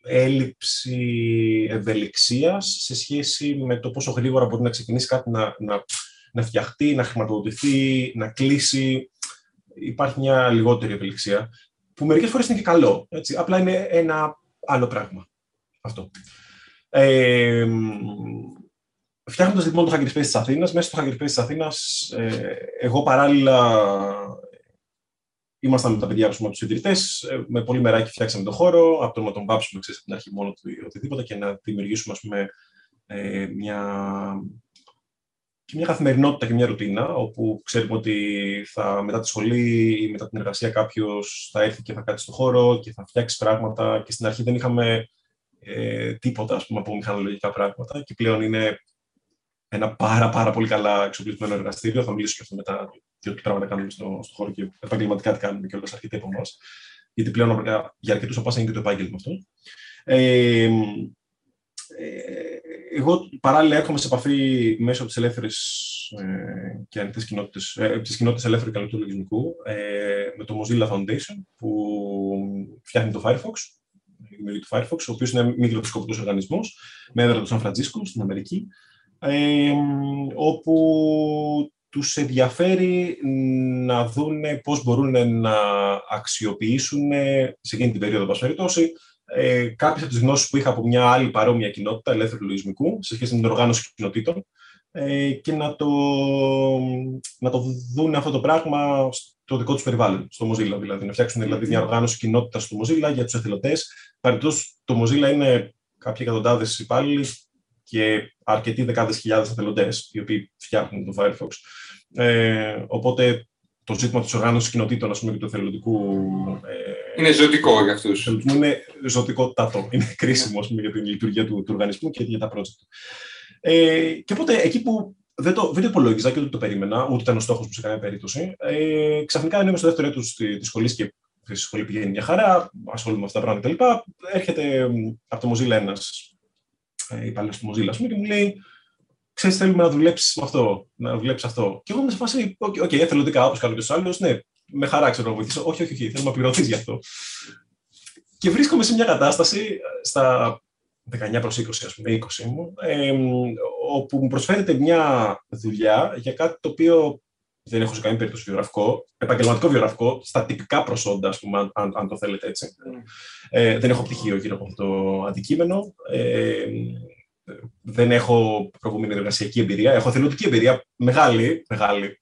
έλλειψη ευελιξίας σε σχέση με το πόσο γρήγορα μπορεί να ξεκινήσει κάτι να, να, να φτιαχτεί, να χρηματοδοτηθεί, να κλείσει. Υπάρχει μια λιγότερη ευελιξία, που μερικές φορές είναι και καλό. Έτσι. Απλά είναι ένα άλλο πράγμα αυτό. Ε, φτιάχνοντα λοιπόν το Hackerspace της Αθήνας, μέσα στο Hackerspace της Αθήνας, ε, εγώ παράλληλα ήμασταν με τα παιδιά πούμε, από τους ιδρυτέ. Ε, με πολύ μεράκι φτιάξαμε τον χώρο. Από το να τον βάψουμε ξέρεις, από την αρχή μόνο του οτιδήποτε και να δημιουργήσουμε ας πούμε, ε, μια, και μια καθημερινότητα και μια ρουτίνα, όπου ξέρουμε ότι θα, μετά τη σχολή ή μετά την εργασία κάποιος θα έρθει και θα κάτσει στο χώρο και θα φτιάξει πράγματα. Και στην αρχή δεν είχαμε ε, τίποτα ας πούμε, από μηχανολογικά πράγματα και πλέον είναι ένα πάρα, πάρα πολύ καλά εξοπλισμένο εργαστήριο. Θα μιλήσω και αυτό μετά και τι πράγματα κάνουμε στο, στο χώρο και επαγγελματικά τι κάνουμε και όλα αρκετοί από εμάς. Γιατί πλέον για αρκετούς από εμά είναι και το επάγγελμα αυτό. Ε, ε, εγώ παράλληλα έρχομαι σε επαφή μέσω της ελεύθερης ε, και ανοιχτής κοινότητας, ε, της κοινότητας ελεύθερου και λογισμικού, ε, με το Mozilla Foundation, που φτιάχνει το Firefox, δημιουργεί το Firefox, ο οποίος είναι μη κερδοσκοπικό οργανισμός, με έδρα του Σαν Φραντζίσκο στην Αμερική, ε, όπου τους ενδιαφέρει να δούνε πώς μπορούν να αξιοποιήσουν σε εκείνη την περίοδο, πάση περιπτώσει, ε, κάποιες από τις γνώσεις που είχα από μια άλλη παρόμοια κοινότητα ελεύθερου λογισμικού σε σχέση με την οργάνωση κοινοτήτων ε, και να το, να το δουν αυτό το πράγμα στο δικό τους περιβάλλον, στο Mozilla δηλαδή. Να φτιάξουν δηλαδή μια οργάνωση κοινότητας στο Mozilla για τους εθελοντές. Παρεπτό, το Mozilla είναι κάποιοι εκατοντάδες υπάλληλοι και αρκετοί δεκάδες χιλιάδες εθελοντέ, οι οποίοι φτιάχνουν το Firefox. Ε, οπότε το ζήτημα της οργάνωσης κοινοτήτων πούμε, και του εθελοντικού. Ε, είναι ζωτικό για αυτούς. Είναι ζωτικότατο. Είναι κρίσιμο πούμε, για την λειτουργία του, του οργανισμού και για τα project. Ε, και οπότε εκεί που δεν το, δεν το υπολόγιζα και ούτε το περίμενα, ούτε ήταν ο στόχος μου σε καμία περίπτωση. Ε, ξαφνικά είμαι στο δεύτερο έτος τη σχολής και στη σχολή πηγαίνει μια χαρά, ασχολούμαι με αυτά τα πράγματα κτλ. Έρχεται από το Mozilla ένας ε, υπάλληλο του Mozilla, πούμε, και μου λέει: Ξέρεις, θέλουμε να δουλέψεις με αυτό, να δουλέψεις αυτό. Και εγώ είμαι σε φάση, OK, okay, εθελοντικά όπως κάποιος άλλος, ναι, με χαρά ξέρω να βοηθήσω. Όχι, όχι, όχι, θέλω να πληρωθείς γι' αυτό. Και βρίσκομαι σε μια κατάσταση στα 19 προς 20, ας πούμε, 20 μου, ε, όπου μου προσφέρεται μια δουλειά για κάτι το οποίο δεν έχω σε καμία περίπτωση βιογραφικό, επαγγελματικό βιογραφικό, στα τυπικά προσόντα, ας πούμε, αν, αν, το θέλετε έτσι. Mm. Ε, δεν έχω πτυχίο γύρω από αυτό το αντικείμενο. Ε, δεν έχω προηγούμενη εργασιακή εμπειρία. Έχω θελοντική εμπειρία μεγάλη, μεγάλη.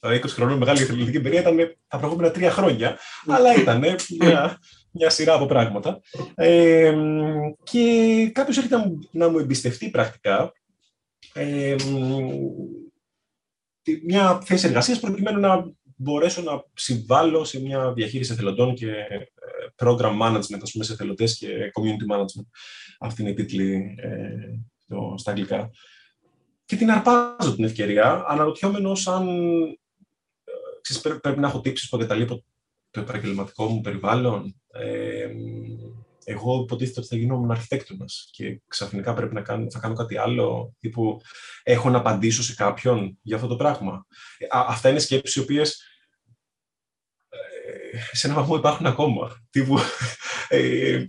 Τα 20 χρόνια μεγάλη θελοντική εμπειρία ήταν τα προηγούμενα τρία χρόνια, αλλά ήταν μια, μια σειρά από πράγματα. Ε, και κάποιος έρχεται να μου εμπιστευτεί πρακτικά ε, μια θέση εργασίας προκειμένου να μπορέσω να συμβάλλω σε μια διαχείριση εθελοντών και ε, program management, ας πούμε, σε εθελοντές και community management. Αυτή είναι η τίτλη ε, στα αγγλικά. Και την αρπάζω την ευκαιρία, αναρωτιόμενος αν ε, ξέρεις, πρέπει να έχω τύψεις που εγκαταλείπω το επαγγελματικό μου περιβάλλον. Ε, εγώ υποτίθεται ότι θα γινόμουν αρχιτέκτονας και ξαφνικά πρέπει να κάνω, θα κάνω κάτι άλλο, τύπου έχω να απαντήσω σε κάποιον για αυτό το πράγμα. Α, αυτά είναι σκέψεις οι οποίες ε, σε ένα βαθμό υπάρχουν ακόμα. Τύπου, ε,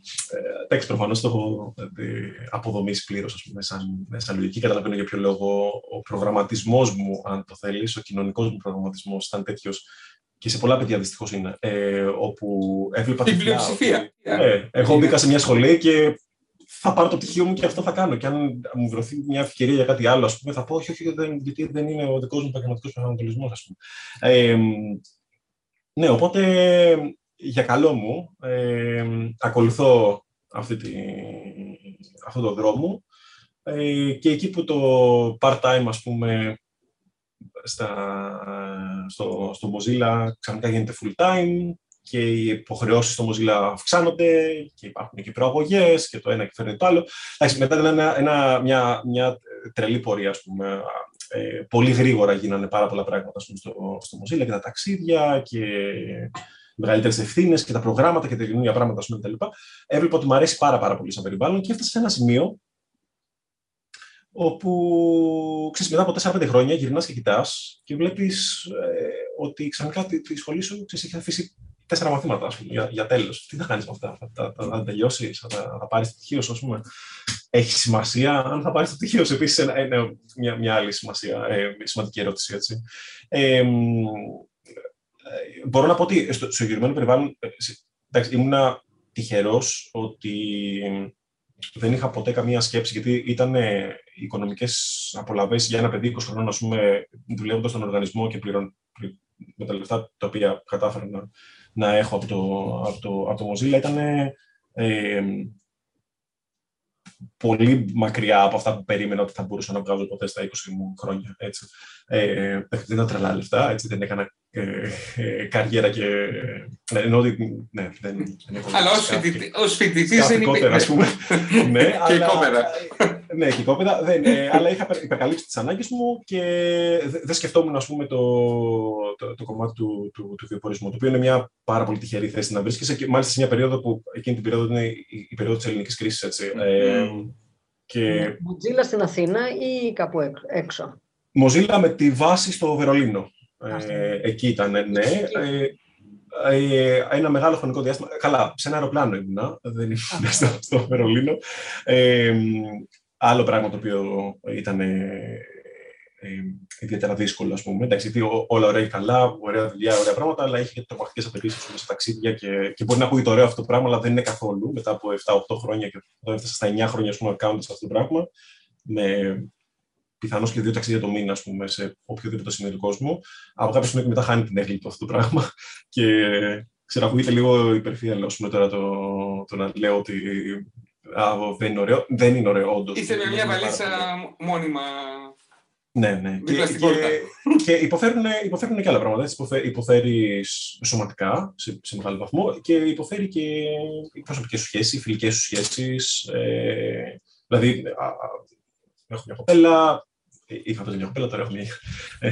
εντάξει, προφανώς το έχω ε, αποδομήσει πλήρως σαν, σαν λογική. Καταλαβαίνω για ποιο λόγο ο προγραμματισμός μου, αν το θέλεις, ο κοινωνικός μου προγραμματισμός ήταν τέτοιος και σε πολλά παιδιά δυστυχώς είναι. Ε, όπου έβλεπα. Την πλειοψηφία. Ε, εγώ μπήκα σε μια σχολή και θα πάρω το πτυχίο μου και αυτό θα κάνω. Και αν μου βρεθεί μια ευκαιρία για κάτι άλλο, ας πούμε, θα πω όχι, όχι, δεν, γιατί δεν είναι ο δικός μου επαγγελματικός προσανατολισμός, ας πούμε. Ε, ναι, οπότε για καλό μου ε, ακολουθώ αυτή τη, αυτό το δρόμο ε, και εκεί που το part-time, ας πούμε, στα, στο, στο Mozilla ξανικά γίνεται full-time και οι υποχρεώσεις στο Mozilla αυξάνονται και υπάρχουν και προαγωγές και το ένα και φέρνει το άλλο. μετά ήταν ένα, ένα, μια, μια τρελή πορεία, ας πούμε. Ε, πολύ γρήγορα γίνανε πάρα πολλά πράγματα πούμε, στο, στο Mozilla και τα ταξίδια και μεγαλύτερες ευθύνες και τα προγράμματα και τα καινούργια πράγματα κτλ. Έβλεπα ότι μου αρέσει πάρα, πάρα πολύ σαν περιβάλλον και έφτασε σε ένα σημείο όπου ξέρεις, μετά από 4-5 χρόνια γυρνάς και κοιτάς και βλέπεις ε, ότι ξαφνικά τη, τη σχολή σου ξέρεις, έχει αφήσει τέσσερα μαθήματα ας πούμε, για, για τέλος. Τι θα κάνεις με αυτά, θα, θα, θα τελειώσεις, θα, θα πάρεις το πτυχίο σου, ας πούμε; Έχεις σημασία; Αν θα πάρεις το πτυχίο σου, επίσης είναι μια, μια άλλη σημασία, ε, σημαντική ερώτηση, έτσι. Ε, μπορώ να πω ότι στο συγκεκριμένο περιβάλλον, ε, εντάξει, ήμουνα τυχερός ότι δεν είχα ποτέ καμία σκέψη, γιατί ήταν οι οικονομικές απολαβές για ένα παιδί 20 χρόνων, ας πούμε, δουλεύοντας στον οργανισμό και πληρών, με τα λεφτά τα οποία κατάφερα να, να έχω από το, από το, από το Mozilla, ήταν ε, πολύ μακριά από αυτά που περίμενα ότι θα μπορούσα να βγάλω ποτέ στα 20 μου χρόνια. Έτσι. Ε, δεν ήταν τρελά λεφτά, έτσι, δεν έκανα ε, ε, καριέρα και... Ναι, ενώ ότι, ναι, δεν, δεν Αλλά ως φοιτητής δεν είπε... ας πούμε. [LAUGHS] ναι, και αλλά, κόπερα. ναι, και κόπεδα. Δεν, ε, αλλά είχα υπερκαλύψει τις ανάγκες μου και δεν σκεφτόμουν, ας πούμε, το, το, το κομμάτι του, του, του βιοπορισμού, το οποίο είναι μια πάρα πολύ τυχερή θέση να βρίσκεσαι και μάλιστα σε μια περίοδο που εκείνη την περίοδο είναι η, η περίοδο της ελληνικής κρίσης, έτσι. Mm. Ε, και... Μοντζίλα στην Αθήνα ή κάπου έξω; Mozilla με τη βάση στο Βερολίνο. Ε, εκεί ήταν, ναι. Ε, ε, ένα μεγάλο χρονικό διάστημα. Καλά, σε ένα αεροπλάνο ήμουνα, δεν ήμουν στο, στο Βερολίνο. Ε, άλλο πράγμα το οποίο ήταν ε, ιδιαίτερα δύσκολο, ας πούμε. Εντάξει, γιατί όλα ωραία και καλά, ωραία δουλειά, ωραία πράγματα, αλλά έχει τρομακτικές απαιτήσεις σε ταξίδια και, και μπορεί να ακούγεται ωραίο αυτό το πράγμα, αλλά δεν είναι καθόλου μετά από 7-8 χρόνια και όταν έφτασα στα 9 χρόνια, ας πούμε, account σε αυτό το πράγμα, με πιθανώς και δύο ταξίδια το μήνα, ας πούμε, σε οποιοδήποτε σημείο του κόσμου. Από κάποιο σημείο και μετά χάνει την έγκλη του αυτό το πράγμα. [LAUGHS] Και ξέρω, ακούγεται λίγο υπερφύαλο πούμε, τώρα το, το να λέω ότι α, δεν είναι ωραίο. Δεν είναι ωραίο, όντως. Είσαι με μια βαλίτσα μόνιμα. Ναι, ναι. Και, και, και υποφέρουν, υποφέρουν και άλλα πράγματα. Υποφέρεις σωματικά σε, σε μεγάλο βαθμό και υποφέρει και οι προσωπικέ σου σχέσει, οι φιλικές σου σχέσεις. Ε, δηλαδή, έχω μια κοπέλα, είχα τότε μια κοπέλα, τώρα έχω μια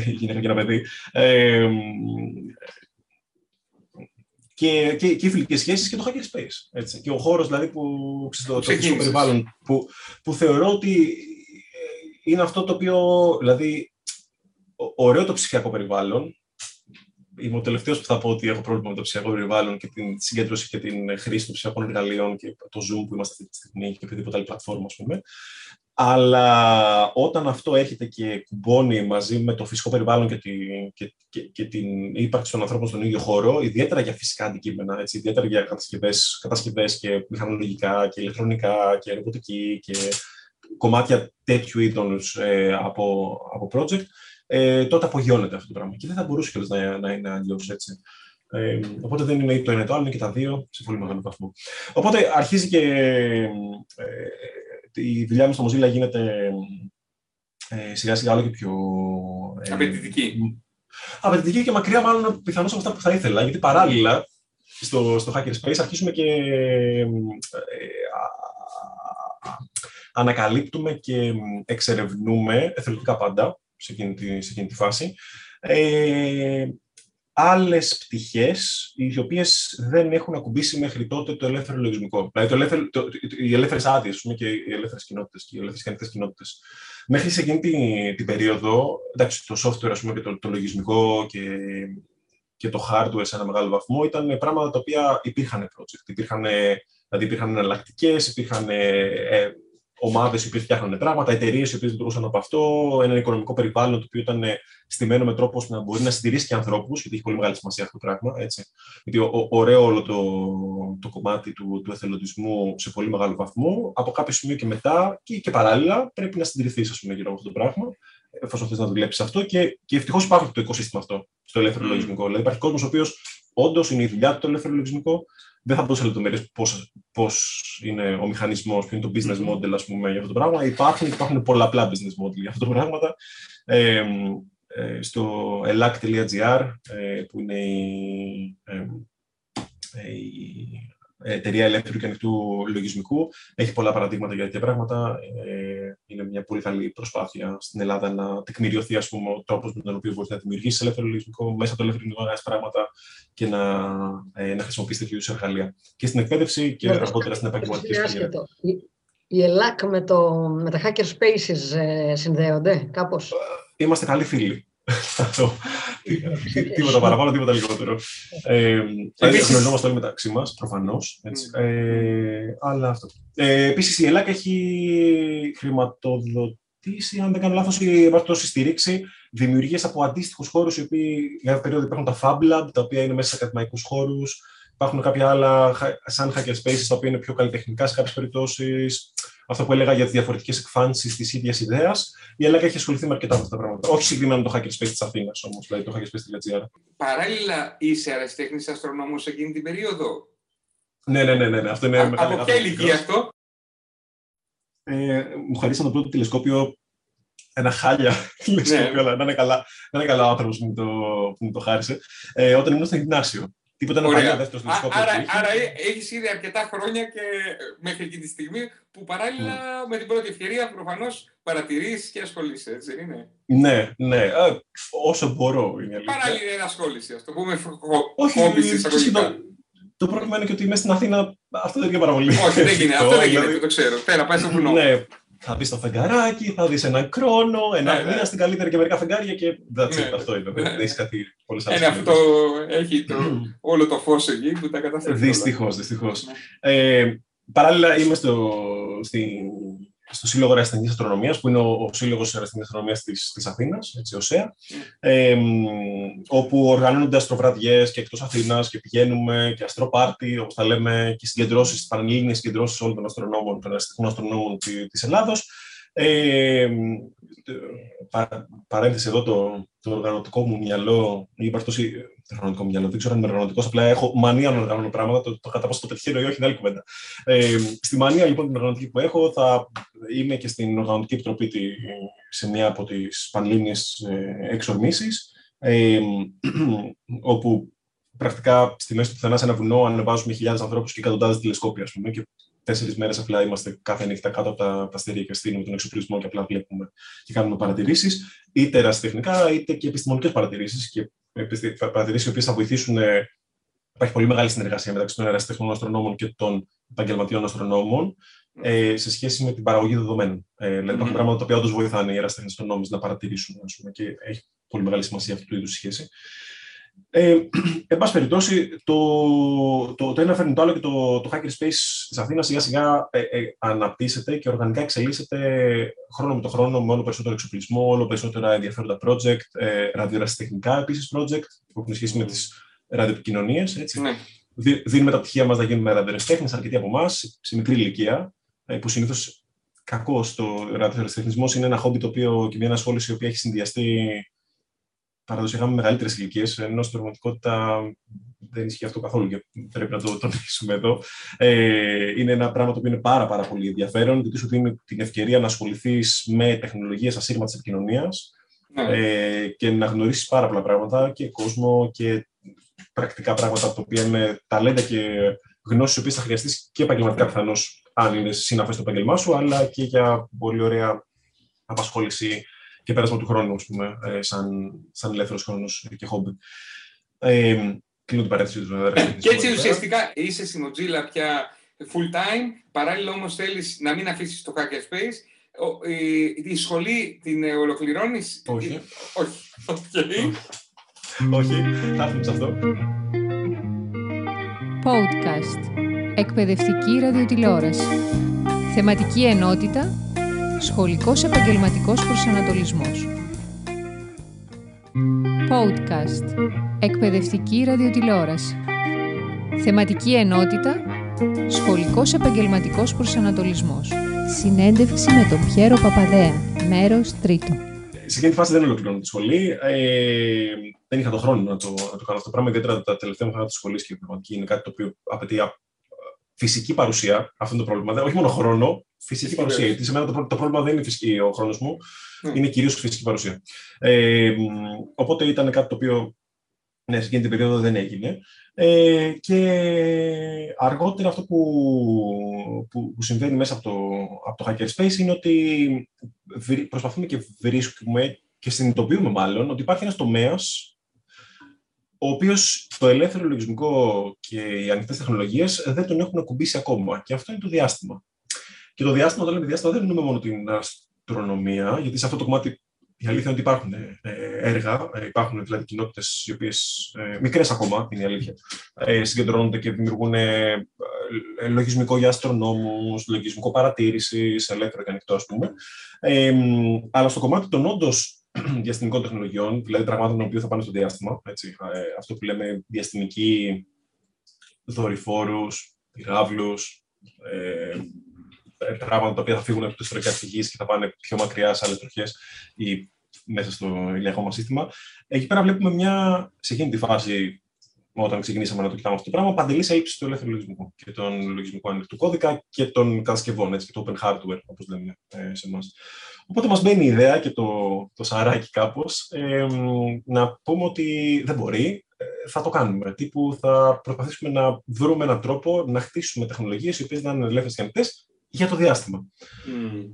γυναίκα και ένα παιδί. Ε, και, και, και οι φιλικές σχέσεις και το hackerspace. Έτσι. Και ο χώρος δηλαδή που, το, το φυσικό περιβάλλον που, που θεωρώ ότι είναι αυτό το οποίο, δηλαδή, ωραίο το ψηφιακό περιβάλλον. Είμαι ο τελευταίος που θα πω ότι έχω πρόβλημα με το ψηφιακό περιβάλλον και την συγκέντρωση και την χρήση των ψηφιακών εργαλείων και το Zoom που είμαστε αυτή τη στιγμή και οποιαδήποτε άλλη πλατφόρμα, ας πούμε. Αλλά όταν αυτό έχετε και κουμπώνει μαζί με το φυσικό περιβάλλον και, τη, και, και, και την ύπαρξη των ανθρώπων στον ίδιο χώρο, ιδιαίτερα για φυσικά αντικείμενα, έτσι, ιδιαίτερα για κατασκευές, κατασκευές και μηχανολογικά και ηλεκτρονικά και ρομποτική και κομμάτια τέτοιου είδους ε, από, από project, ε, τότε απογειώνεται αυτό το πράγμα. Και δεν θα μπορούσε κιόλας να, να είναι αλλιώς έτσι. Ε, οπότε δεν είναι το ένα το άλλο, είναι και τα δύο σε πολύ μεγάλο βαθμό. Οπότε αρχίζει και ε, η δουλειά μου στο Mozilla γίνεται ε, σιγά σιγά όλο και πιο... Ε, απαιτητική. Απαιτητική και μακριά μάλλον πιθανώς από αυτά που θα ήθελα, γιατί παράλληλα στο, στο Hackerspace αρχίσουμε και ε, ανακαλύπτουμε και εξερευνούμε, εθελοντικά πάντα, σε εκείνη τη, σε εκείνη τη φάση, ε, άλλες πτυχές, οι οποίες δεν έχουν ακουμπήσει μέχρι τότε το ελεύθερο λογισμικό. Δηλαδή το ελεύθερο, το, οι ελεύθερες άδειες και οι ελεύθερες κοινότητες και οι ελεύθερες κοινότητες κοινότητες. Μέχρι σε εκείνη την, την περίοδο, εντάξει, το software ας πούμε, και το, το λογισμικό και, και το hardware σε ένα μεγάλο βαθμό ήταν πράγματα τα οποία υπήρχαν project. Υπήρχαν, δηλαδή υπήρχαν εναλλακτικές, υπήρχαν ε, ομάδες οι οποίες φτιάχνουν πράγματα, εταιρείες οι οποίες λειτουργούσαν από αυτό, ένα οικονομικό περιβάλλον το οποίο ήταν ε, στημένο με τρόπο ώστε να μπορεί να συντηρήσει και ανθρώπους, γιατί έχει πολύ μεγάλη σημασία αυτό το πράγμα. Έτσι. Γιατί ο, ωραίο όλο το, το κομμάτι του, του εθελοντισμού σε πολύ μεγάλο βαθμό, από κάποιο σημείο και μετά και, και παράλληλα πρέπει να συντηρηθείς γύρω από αυτό το πράγμα, εφόσον θες να δουλέψεις αυτό. Και, και ευτυχώς υπάρχει το οικοσύστημα αυτό στο ελεύθερο mm. λογισμικό. Δηλαδή υπάρχει κόσμος ο οποίος όντως είναι η δουλειά του το ελεύθερο λογισμικό, δεν θα πω σε λεπτομέρειες πώς είναι ο μηχανισμός, ποιο είναι το business model ας πούμε, για αυτό το πράγμα. Υπάρχουν, υπάρχουν πολλαπλά business model για αυτό το πράγμα. Ε, ε, στο elac.gr, ε, που είναι η, ε, η εταιρεία ελεύθερου και ανοιχτού λογισμικού. Έχει πολλά παραδείγματα για τέτοια πράγματα. Ε, είναι μια πολύ καλή προσπάθεια στην Ελλάδα να τεκμηριωθεί ας πούμε, ο τρόπος με τον οποίο μπορείς να δημιουργήσεις ελεύθερο λογισμικό μέσα από το ελεύθερο λογισμικό να πράγματα και να, ε, να χρησιμοποιήσει τέτοιου είδους εργαλεία. Και στην εκπαίδευση και αργότερα στην επαγγελματική σχολή. Η ΕΛΑΚ με, το, με τα hacker spaces ε, συνδέονται κάπως; Είμαστε καλοί φίλοι. Τίποτα παραπάνω, τίποτα λιγότερο. Ε, γνωριζόμαστε όλοι μεταξύ μας, προφανώς. Ε, αλλά αυτό. Ε, Επίσης, η Ελλάδα έχει χρηματοδοτήσει, αν δεν κάνω λάθος, ή έχει στηρίξει δημιουργίες από αντίστοιχους χώρους, οι οποίοι για περίοδο υπάρχουν τα Fab Lab, τα οποία είναι μέσα σε ακαδημαϊκούς χώρους Υπάρχουν κάποια άλλα σαν hackerspaces τα οποία είναι πιο καλλιτεχνικά σε κάποιες περιπτώσεις. Αυτό που έλεγα για τις διαφορετικές εκφάνσεις της ίδιας ιδέας. Η Ελλάδα έχει ασχοληθεί με αρκετά αυτά τα πράγματα. Όχι συγκεκριμένα το hackerspace της Αθήνας όμως, δηλαδή το hackerspace.gr. Παράλληλα, είσαι αεραστέχνη αστρονόμος εκείνη την περίοδο; Ναι, ναι, ναι, ναι. ναι. Αυτό είναι Α, από ποια ηλικία αυτό; Ε, μου χαρίσαν το πρώτο τηλεσκόπιο ένα χάλια τηλεσκόπιο, ναι. αλλά να είναι καλά, να είναι καλά ο άνθρωπος που, που μου το χάρισε. Ε, όταν ήμουν στο γυμνάσιο. Τίποτα ένα παλιό δεύτερο τηλεσκόπιο. Άρα, άρα έχεις ήδη αρκετά χρόνια και μέχρι εκείνη τη στιγμή που παράλληλα mm. με την πρώτη ευκαιρία προφανώς παρατηρείς και ασχολείσαι, έτσι δεν είναι; Ναι, ναι. Ε, όσο μπορώ είναι αλήθεια. Παράλληλη ενασχόληση, ας το πούμε. Όχι, το, το πρόβλημα είναι και ότι είμαι στην Αθήνα αυτό δεν είναι πάρα πολύ. Όχι, δεν [LAUGHS] γίνεται, αυτό δεν γίνεται, το ξέρω. Πέρα, πάει στο βουνό. Ναι, θα δει το φεγγαράκι, θα δεις έναν χρόνο, ένα ναι, μήνα ναι. στην καλύτερη και μερικά φεγγάρια και that's it, ναι, αυτό είναι. Δεν έχεις κάτι πολύ άλλο. Είναι αυτό, έχει το, όλο το φως εκεί που τα καταφέρει. Δυστυχώς, δυστυχώς. Ε, παράλληλα, είμαι στο, στη, στο Σύλλογο Αεραστηνική Αστρονομίας, που είναι ο, ο Σύλλογος Αεραστηνική Αστρονομίας της Αθήνας, έτσι, ο ΣΕΑ, ε, όπου οργανώνονται αστροβραδιές και εκτός Αθήνας και πηγαίνουμε και αστροπάρτι, όπως τα λέμε, και συγκεντρώσεις, πανελλήνιες συγκεντρώσεις όλων των αστρονόμων, των αεραστικών αστρονόμων τη Ελλάδος. Ε, πα, παρένθεση εδώ το, το οργανωτικό μου μυαλό, ή υπαρκτώσει το οργανωτικό μου μυαλό, δεν ξέρω αν είμαι οργανωτικό, απλά έχω μανία να οργανώνω πράγματα, το, το κατά πόσο το πετυχαίνω ή όχι είναι άλλη κουβέντα. Ε, στη μανία λοιπόν την οργανωτική που έχω, θα είμαι και στην Οργανωτική Επιτροπή τη, σε μια από τις πανελλήνιε ε, εξορμήσεις, ε, [CLEARS THROAT] όπου πρακτικά στη μέση του πουθενά σε ένα βουνό ανεβάζουμε χιλιάδες ανθρώπους και εκατοντάδες τηλεσκόπια, ας πούμε, και τέσσερις μέρες απλά είμαστε κάθε νύχτα κάτω από τα, τα αστέρια και στείλουμε τον εξοπλισμό και απλά βλέπουμε και κάνουμε παρατηρήσεις, είτε ερασιτεχνικά είτε και επιστημονικές παρατηρήσεις και παρατηρήσει οι οποίες θα βοηθήσουν. Ε, υπάρχει πολύ μεγάλη συνεργασία μεταξύ των ερασιτεχνών αστρονόμων και των επαγγελματιών αστρονόμων ε, σε σχέση με την παραγωγή δεδομένων. Ε, δηλαδή, υπάρχουν πράγματα τα οποία όντως βοηθάνε οι ερασιτεχνέ αστρονόμοι να παρατηρήσουν ας πούμε, και έχει πολύ μεγάλη σημασία αυτού του είδους σχέση. Ε, [CLEARS THROAT] εν πάση περιπτώσει, το, το, το ένα φέρνει το άλλο και το, το Hackerspace της Αθήνας σιγά σιγά ε, ε, αναπτύσσεται και οργανικά εξελίσσεται χρόνο με το χρόνο με όλο περισσότερο εξοπλισμό, όλο περισσότερα ενδιαφέροντα project, ε, ραδιορασιτεχνικά επίσης project που έχουν σχέση με τις ραδιοπικοινωνίες. Έτσι. Ναι. Δίνουμε τα πτυχία μας να γίνουμε ραδιορασιτέχνες, αρκετοί από εμάς, σε μικρή ηλικία, ε, που συνήθως κακό στο ραδιορασιτεχνισμό είναι ένα χόμπι το οποίο και μια ασχόληση η οποία έχει συνδυαστεί παραδοσιακά με μεγαλύτερες ηλικίες, ενώ στην πραγματικότητα δεν ισχύει αυτό καθόλου και πρέπει να το τονίσουμε εδώ. Ε, είναι ένα πράγμα το οποίο είναι πάρα, πάρα πολύ ενδιαφέρον, γιατί σου δίνει την ευκαιρία να ασχοληθείς με τεχνολογίε ασύρματη επικοινωνίας ναι. ε, και να γνωρίσεις πάρα πολλά πράγματα και κόσμο και πρακτικά πράγματα τα οποία είναι ταλέντα και γνώσεις οι οποίες θα χρειαστείς και επαγγελματικά πιθανώς, αν είναι συναφές στο επάγγελμά σου, αλλά και για πολύ ωραία απασχόληση και πέρασμα του χρόνου, ας πούμε, ε, σαν, σαν ελεύθερος χρόνος και χόμπι. Ε, κλείνω την παρένθεση τους Και έτσι ουσιαστικά είσαι στην Mozilla πια full time, παράλληλα όμως θέλεις να μην αφήσεις το hackerspace. Η, τη σχολή την ολοκληρώνεις; Όχι. Όχι. [LAUGHS] Okay. Όχι. Θα έρθουμε σε αυτό. Podcast. Εκπαιδευτική ραδιοτηλεόραση. Θεματική ενότητα Σχολικός επαγγελματικός προσανατολισμός. Podcast. Εκπαιδευτική ραδιοτηλεόραση. Θεματική ενότητα. Σχολικός επαγγελματικός προσανατολισμός. Συνέντευξη με τον Πιέρο Παπαδέα. Μέρος τρίτο. Σε εκείνη τη φάση δεν ολοκληρώνω τη σχολή. Ε, δεν είχα τον χρόνο να το, να το κάνω αυτό το πράγμα, ιδιαίτερα τα τελευταία χρόνια της σχολής και η είναι κάτι το οποίο απαιτεί φυσική παρουσία. Αυτό είναι το πρόβλημα. Όχι μόνο χρόνο, φυσική παρουσία. Γιατί σε μένα το, το πρόβλημα δεν είναι φυσική ο χρόνος μου, mm. είναι κυρίως φυσική παρουσία. Ε, οπότε ήταν κάτι το οποίο ναι, σε εκείνη την περίοδο δεν έγινε. Ε, και αργότερα αυτό που, που, που, συμβαίνει μέσα από το, από το Hackerspace είναι ότι προσπαθούμε και βρίσκουμε και συνειδητοποιούμε μάλλον ότι υπάρχει ένας τομέας ο οποίος το ελεύθερο λογισμικό και οι ανοιχτές τεχνολογίες δεν τον έχουν ακουμπήσει ακόμα. Και αυτό είναι το διάστημα. Και το διάστημα, όταν λέμε διάστημα, δεν εννοούμε μόνο την αστρονομία, γιατί σε αυτό το κομμάτι η αλήθεια είναι ότι υπάρχουν ε, έργα, ε, υπάρχουν δηλαδή κοινότητες οι οποίες, ε, μικρές ακόμα είναι η αλήθεια, συγκεντρώνονται και δημιουργούν λογισμικό για αστρονόμους, λογισμικό παρατήρησης, ελεύθερο και ανοιχτό, ας πούμε. αλλά στο κομμάτι των όντως [CLEARS THROAT] διαστημικών τεχνολογιών, δηλαδή πραγμάτων που θα πάνε στο διάστημα, έτσι, αυτό που λέμε διαστημική δορυφόρους, πυράβλους, ε, πράγματα τα οποία θα φύγουν από το ιστορικά της γης και θα πάνε πιο μακριά σε άλλες τροχέ ή μέσα στο ηλιακό μας σύστημα. Εκεί πέρα βλέπουμε μια, σε εκείνη τη φάση, όταν ξεκινήσαμε να το κοιτάμε αυτό το πράγμα, παντελής έλλειψης του ελεύθερου λογισμικού και των λογισμικού ανοιχτού κώδικα και των κατασκευών, έτσι, και το open hardware, όπως λέμε ε, σε εμάς. Οπότε μας μπαίνει η ιδέα και το, το σαράκι κάπως ε, να πούμε ότι δεν μπορεί, ε, θα το κάνουμε. Τύπου θα προσπαθήσουμε να βρούμε έναν τρόπο να χτίσουμε τεχνολογίες οι οποίες να είναι ελεύθερες και ανοιχτές για το διάστημα. Mm.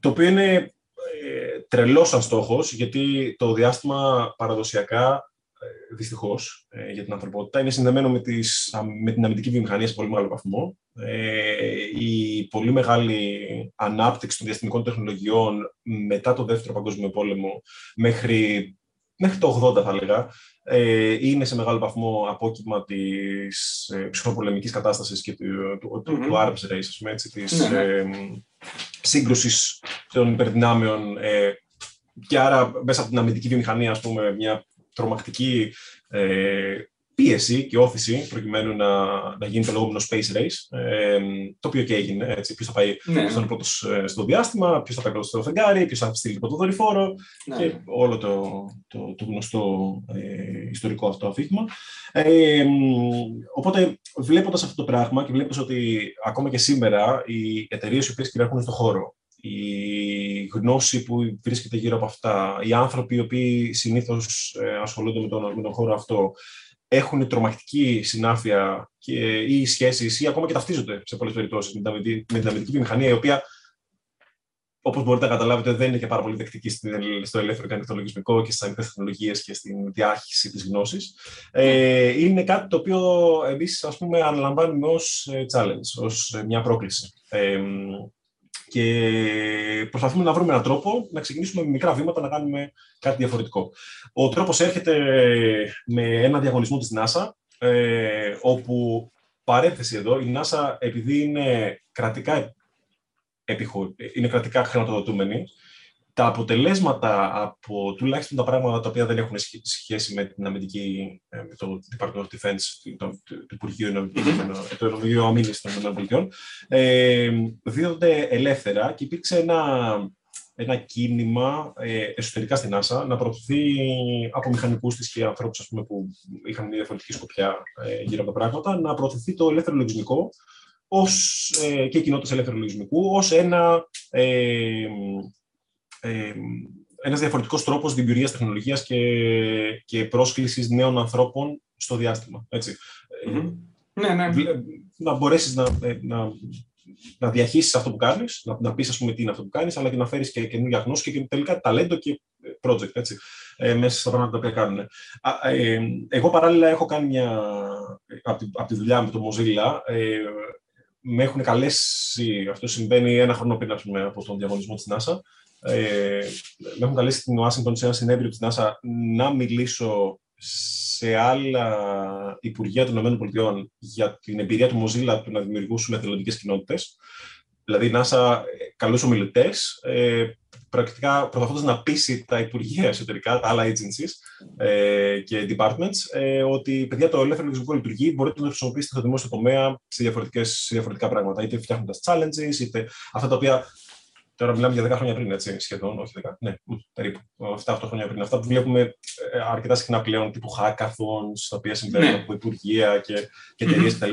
Το οποίο είναι ε, τρελός σαν στόχος, γιατί το διάστημα παραδοσιακά, ε, δυστυχώς, ε, για την ανθρωπότητα, είναι συνδεμένο με, τις, με την αμυντική βιομηχανία σε πολύ μεγάλο βαθμό. Ε, η πολύ μεγάλη ανάπτυξη των διαστημικών τεχνολογιών μετά το Δεύτερο Παγκόσμιο Πόλεμο μέχρι, μέχρι το 80 θα έλεγα, ε, είναι σε μεγάλο βαθμό απόκυμα της ε, ψυχοπολεμικής κατάστασης και του, του, του, του arms race, ας πούμε, έτσι, της ναι, ναι. ε, σύγκρουσης των υπερδυνάμεων ε, και άρα μέσα από την αμυντική βιομηχανία, ας πούμε, μια τρομακτική ε, πίεση και όθηση προκειμένου να, να γίνει το λεγόμενο space race, ε, το οποίο και έγινε. Έτσι, ποιος θα πάει ναι. στον πρώτος ε, στο διάστημα, ποιος θα πάει πρώτος στο φεγγάρι, ποιος θα στείλει πρώτο δορυφόρο ναι. και όλο το, το, το γνωστό ε, ιστορικό αυτό αφήγημα. Ε, οπότε, βλέποντας αυτό το πράγμα και βλέποντας ότι ακόμα και σήμερα οι εταιρείες οι οποίες κυριαρχούν στον χώρο, η γνώση που βρίσκεται γύρω από αυτά, οι άνθρωποι οι οποίοι συνήθως ε, ασχολούνται με τον, με τον χώρο αυτό, έχουν τρομακτική συνάφεια και, ή σχέσεις ή ακόμα και ταυτίζονται σε πολλές περιπτώσεις με, με την αμυντική βιομηχανία, η οποία, όπως μπορείτε να καταλάβετε, δεν είναι και πάρα πολύ δεκτική στο ελεύθερο και ανοιχτό λογισμικό και στις ανοιχτές τεχνολογίες και στην διάχυση της γνώσης. Ε, είναι κάτι το οποίο εμείς, ας πούμε, αναλαμβάνουμε ως ε, challenge, ως ε, μια πρόκληση. Ε, και προσπαθούμε να βρούμε έναν τρόπο να ξεκινήσουμε με μικρά βήματα να κάνουμε κάτι διαφορετικό. Ο τρόπος έρχεται με ένα διαγωνισμό της NASA, ε, όπου παρέθεση εδώ, η NASA επειδή είναι κρατικά, επιχω... είναι κρατικά χρηματοδοτούμενη, τα αποτελέσματα από τουλάχιστον τα πράγματα τα οποία δεν έχουν σχέση με την αμυντική, ε, με το Department of Defense, το, το, το Υπουργείο το Υπουργείο Αμήνης των ΗΠΑ, ε, δίδονται ελεύθερα και υπήρξε ένα, ένα κίνημα ε, εσωτερικά στην NASA να προωθηθεί από μηχανικούς της και ανθρώπους που είχαν μια διαφορετική σκοπιά ε, γύρω από τα πράγματα, να προωθηθεί το ελεύθερο λογισμικό ως, ε, και οι κοινότητες ελεύθερου λογισμικού ως ένα ε, ε, ένας διαφορετικός τρόπος δημιουργίας τεχνολογίας και, και πρόσκλησης νέων ανθρώπων στο διάστημα. Έτσι. Mm-hmm. Ναι, ναι. Να μπορέσεις να, ε, να, να διαχείρισεις αυτό που κάνεις, να, να πεις ας πούμε τι είναι αυτό που κάνεις, αλλά και να φέρεις και καινούργια γνώση και τελικά ταλέντο και project έτσι, ε, μέσα στα πράγματα τα οποία κάνουν. Ε, εγώ παράλληλα έχω κάνει μια, από τη, από τη δουλειά με το Mozilla, ε, με έχουν καλέσει, αυτό συμβαίνει ένα χρόνο πριν από τον διαγωνισμό της NASA, ε, με έχουν καλέσει στην Ουάσιγκτον σε ένα συνέδριο της NASA να μιλήσω σε άλλα Υπουργεία των ΗΠΑ για την εμπειρία του Mozilla του να δημιουργήσουμε εθελοντικές κοινότητες. Δηλαδή, η NASA καλούσε ομιλητές, ε, πρακτικά προσπαθώντας να πείσει τα Υπουργεία εσωτερικά, τα άλλα agencies ε, και departments, ε, ότι παιδιά το ελεύθερο λογισμικό λειτουργεί, μπορείτε να το χρησιμοποιήσετε στο δημόσιο τομέα σε, σε διαφορετικά πράγματα. Είτε φτιάχνοντας challenges, είτε αυτά τα οποία Τώρα μιλάμε για 10 χρόνια πριν, έτσι, σχεδόν, όχι 10, ναι, περίπου, 7-8 χρόνια πριν. Αυτά που βλέπουμε ε, αρκετά συχνά πλέον, τύπου hackathons, τα οποία συμβαίνουν ναι. από υπουργεία και, και εταιρείες κτλ.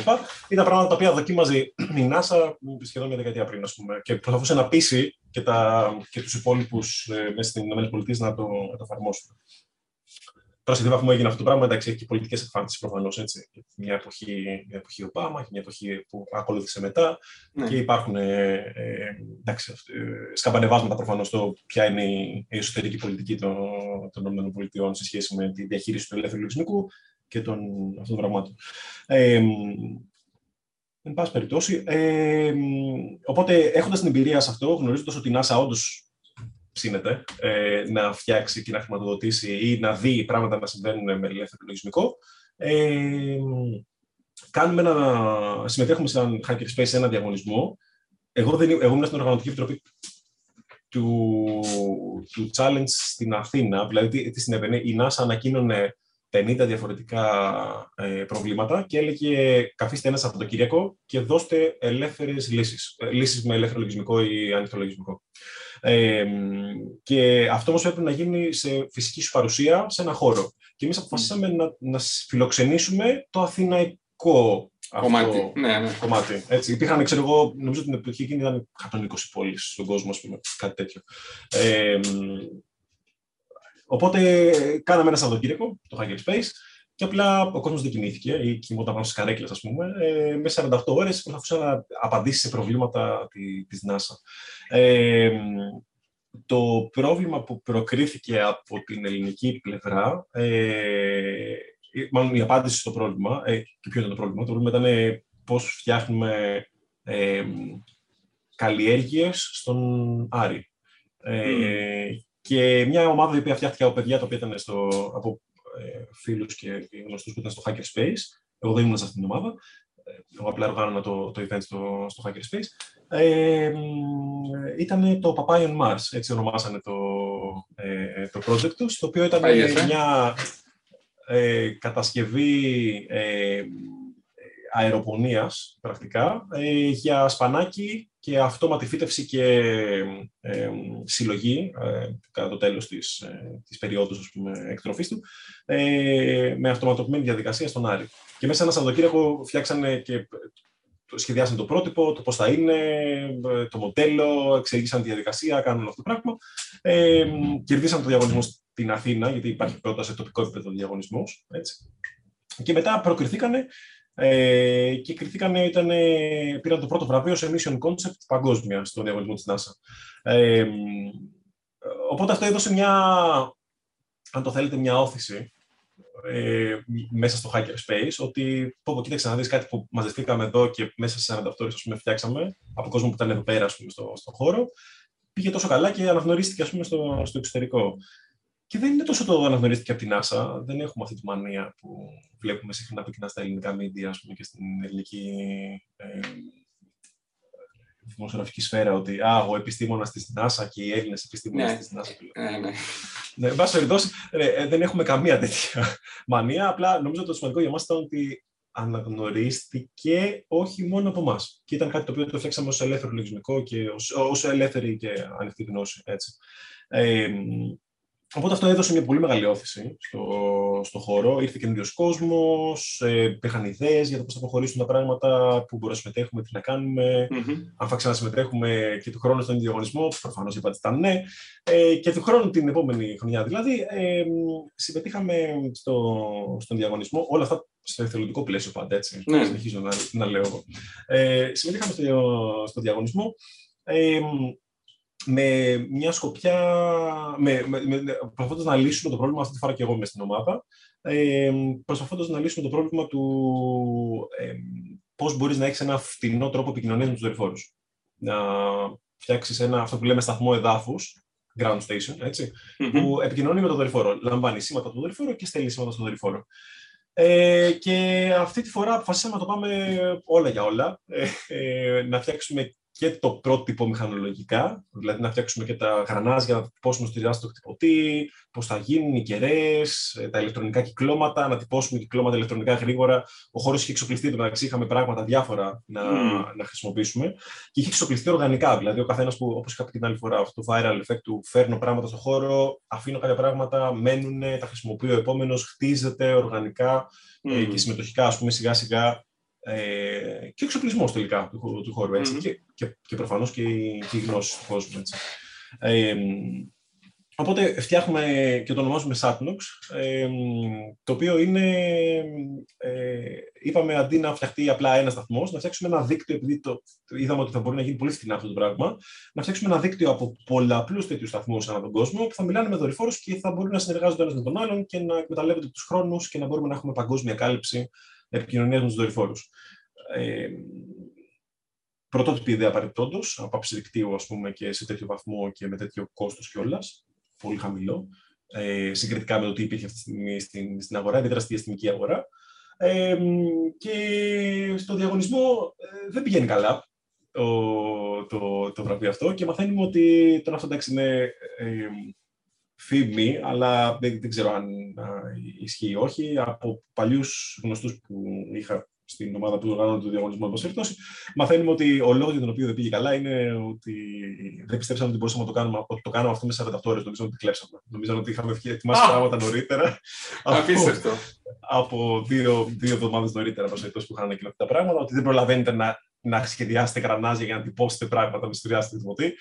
Ήταν πράγματα τα οποία δοκίμαζε η NASA σχεδόν μια δεκαετία πριν, ας πούμε, και προσπαθούσε να πείσει και, τα, και τους υπόλοιπους ε, μέσα στην ΗΠΑ να το, να το εφαρμόσουν. Τώρα σε τι βαθμό έγινε αυτό το πράγμα, εντάξει, έχει και πολιτικές εκφάνσει προφανώς. Μια εποχή, μια εποχή Ομπάμα και μια εποχή που ακολούθησε μετά. Ναι. Και υπάρχουν ε, ε, εντάξει, ε, σκαμπανεβάσματα προφανώς στο ποια είναι η εσωτερική πολιτική των, των ΗΠΑ σε σχέση με τη διαχείριση του ελεύθερου λογισμικού και των, αυτών των πραγμάτων. Ε, εν πάση περιπτώσει. Ε, οπότε, έχοντας την εμπειρία σε αυτό, γνωρίζοντας ότι η NASA όντως ψήνεται ε, να φτιάξει και να χρηματοδοτήσει ή να δει πράγματα να συμβαίνουν με ελεύθερο λογισμικό. Ε, κάνουμε ένα, συμμετέχουμε σαν Hackerspace σε ένα διαγωνισμό. Εγώ, δεν, εγώ ήμουν στην οργανωτική επιτροπή του, του challenge στην Αθήνα. Δηλαδή, τι, τι συνέβαινε, η NASA ανακοίνωνε 50 διαφορετικά ε, προβλήματα και έλεγε καθίστε ένας Σαββατοκύριακο και δώστε ελεύθερες λύσεις. Ε, λύσεις με ελεύθερο λογισμικό ή ανοιχτό λογισμικό. Ε, και αυτό όμως έπρεπε να γίνει σε φυσική σου παρουσία, σε ένα χώρο. Και εμείς αποφασίσαμε να, να φιλοξενήσουμε το αθηναϊκό κομμάτι. ναι, ναι. κομμάτι. Έτσι. Υπήρχαν, ξέρω εγώ, νομίζω την εποχή εκείνη ήταν 120 πόλεις στον κόσμο, πούμε, κάτι τέτοιο. Ε, οπότε κάναμε ένα Σαββατοκύριακο, το Hackerspace, και απλά ο κόσμος δεν κοιμήθηκε ή κοιμόταν πάνω στις καρέκλες, ας πούμε. Ε, μέσα 48 ώρες προσπαθούσε να απαντήσει σε προβλήματα τη NASA. Ε, το πρόβλημα που προκρίθηκε από την ελληνική πλευρά, ε, μάλλον η απάντηση στο πρόβλημα, ε, και ποιο ήταν το πρόβλημα, το πρόβλημα ήταν ε, πώς φτιάχνουμε ε, καλλιέργειες στον Άρη. Ε, Και μια ομάδα η οποία φτιάχτηκε από παιδιά τα οποία ήταν στο, από ε, φίλους και γνωστούς που ήταν στο Hackerspace. Εγώ δεν ήμουν σε αυτήν την ομάδα. Ε, εγώ απλά οργάνωνα το, το event στο, στο Hackerspace. Ε, ήταν το Papaya on Mars, έτσι ονομάσανε το, ε, το project τους, το οποίο ήταν μια ε, κατασκευή ε, αεροπονίας, πρακτικά, ε, για σπανάκι και αυτόματη φύτευση και ε, συλλογή ε, κατά το τέλος της, ε, της περίοδου ας πούμε, εκτροφής του, ε, με αυτοματοποιημένη διαδικασία στον Άρη. Και μέσα ένα Σαββατοκύριακο φτιάξανε και σχεδιάσαν το πρότυπο, το πώς θα είναι, το μοντέλο, εξήγησαν τη διαδικασία, κάνουν αυτό το πράγμα. Ε, κερδίσαν το διαγωνισμό στην Αθήνα, γιατί υπάρχει πρώτα σε τοπικό επίπεδο διαγωνισμός. Και μετά προκριθήκανε ε, και κριθήκανε, ήταν, πήραν το πρώτο βραβείο σε Mission Concept παγκόσμια στο διαγωνισμό της NASA. Ε, οπότε αυτό έδωσε μια, αν το θέλετε, μια όθηση ε, μέσα στο Hackerspace, ότι πω, πω κοίταξε να δεις κάτι που μαζευτήκαμε εδώ και μέσα σε 48 ώρες ας πούμε, φτιάξαμε από κόσμο που ήταν εδώ πέρα ας πούμε, στο, στο χώρο, πήγε τόσο καλά και αναγνωρίστηκε ας πούμε, στο, στο εξωτερικό. Και δεν είναι τόσο το αναγνωρίστηκε από την NASA. Δεν έχουμε αυτή τη μανία που βλέπουμε συχνά από κοινά στα ελληνικά media ας πούμε, και στην ελληνική ε, δημοσιογραφική σφαίρα ότι α, ο επιστήμονας της NASA και οι Έλληνες επιστήμονες ναι. της NASA. Ναι, ναι. ναι, εν πάση περιπτώσει, ε, δεν έχουμε καμία τέτοια μανία. Απλά νομίζω ότι το σημαντικό για μα ήταν ότι αναγνωρίστηκε όχι μόνο από εμάς. Και ήταν κάτι το οποίο το φτιάξαμε ως ελεύθερο λογισμικό και ως ελεύθερη και ανοιχτή γνώση. Έτσι. Ε, Οπότε αυτό έδωσε μια πολύ μεγάλη όθηση στο, στο χώρο. Ήρθε καινούριο κόσμος, ε, υπήρχαν ιδέες για το πώς θα προχωρήσουν τα πράγματα, πού μπορούμε να συμμετέχουμε, τι να κάνουμε, mm-hmm. αν θα ξανασυμμετέχουμε και του χρόνου στον διαγωνισμό. Προφανώς είπατε ότι ήταν ναι. Ε, και του χρόνου την επόμενη χρονιά δηλαδή, ε, συμμετείχαμε στο, στον διαγωνισμό. Όλα αυτά στο εθελοντικό πλαίσιο πάντα έτσι. Mm. Συνεχίζω να, να λέω. Ε, συμμετείχαμε στο, στο διαγωνισμό. Ε, με μια σκοπιά, με, με, με, προσπαθώντας να λύσουμε το πρόβλημα, αυτή τη φορά και εγώ είμαι στην ομάδα, ε, προσπαθώντας να λύσουμε το πρόβλημα του ε, πώς μπορείς να έχεις ένα φτηνό τρόπο επικοινωνίας με τους δορυφόρους. Να φτιάξεις ένα, αυτό που λέμε σταθμό εδάφους, ground station, ετσι που επικοινωνεί με το δορυφόρο. Λαμβάνει σήματα του δορυφόρου και στέλνει σήματα στο δορυφόρο. Ε, και αυτή τη φορά αποφασίσαμε να το πάμε όλα για όλα, ε, ε, να φτιάξουμε και το πρότυπο μηχανολογικά, δηλαδή να φτιάξουμε και τα γρανάζια, να τυπώσουμε στο διάστημα χτυπωτή, πώς θα γίνουν οι κεραίες, ε, τα ηλεκτρονικά κυκλώματα, να τυπώσουμε κυκλώματα ηλεκτρονικά γρήγορα. Ο χώρος είχε εξοπλιστεί, το μεταξύ είχαμε πράγματα διάφορα να, mm. να χρησιμοποιήσουμε. Και είχε εξοπλιστεί οργανικά, δηλαδή ο καθένας που, όπως είχα πει την άλλη φορά, αυτό το viral effect του φέρνω πράγματα στο χώρο, αφήνω κάποια πράγματα, μένουν, τα χρησιμοποιεί ο επόμενος, χτίζεται οργανικά mm. ε, και συμμετοχικά, ας πούμε, σιγά σιγά ε, και ο εξοπλισμός τελικά του, του χώρου. Έτσι, mm-hmm. και, και, και προφανώς και, η, και η γνώση του κόσμου. Έτσι. Ε, οπότε φτιάχνουμε και το ονομάζουμε Satnox, ε, το οποίο είναι, ε, είπαμε αντί να φτιαχτεί απλά ένας σταθμός, να φτιάξουμε ένα δίκτυο, επειδή το, είδαμε ότι θα μπορεί να γίνει πολύ φθηνά αυτό το πράγμα, να φτιάξουμε ένα δίκτυο από πολλαπλούς τέτοιους σταθμούς ανά τον κόσμο που θα μιλάνε με δορυφόρους και θα μπορούν να συνεργάζονται ένας με τον άλλον και να εκμεταλλεύονται τους χρόνους και να μπορούμε να έχουμε παγκόσμια κάλυψη επικοινωνία με τους δορυφόρους. Ε, πρωτότυπη ιδέα παρεπτόντω, από δικτύου ας πούμε, και σε τέτοιο βαθμό και με τέτοιο κόστος κιόλας, πολύ χαμηλό, ε, συγκριτικά με το τι υπήρχε αυτή τη στιγμή στην, στην αγορά, ιδιαίτερα στη διαστημική αγορά. Ε, και στο διαγωνισμό ε, δεν πηγαίνει καλά το, το, το βραβείο αυτό και μαθαίνουμε ότι τον αυτό εντάξει είναι ε, φήμη, αλλά δεν, δεν ξέρω αν ισχύει ή όχι. Από παλιούς γνωστούς που είχα στην ομάδα που οργάνωνε το διαγωνισμό, εν περιπτώσει, μαθαίνουμε ότι ο λόγος για τον οποίο δεν πήγε καλά είναι ότι δεν πιστέψαμε ότι μπορούσαμε να το κάνουμε, ότι το κάναμε αυτό μέσα σε 48 ώρες. Νομίζαμε ότι κλέψαμε. Νομίζαμε ότι είχαμε ετοιμάσει πράγματα νωρίτερα. [LAUGHS] Απίστευτο. από δύο, δύο εβδομάδες νωρίτερα, που είχαν ανακοινωθεί τα πράγματα, ότι δεν προλαβαίνετε να, να σχεδιάσετε γρανάζια για να τυπώσετε πράγματα με στο δημοτή.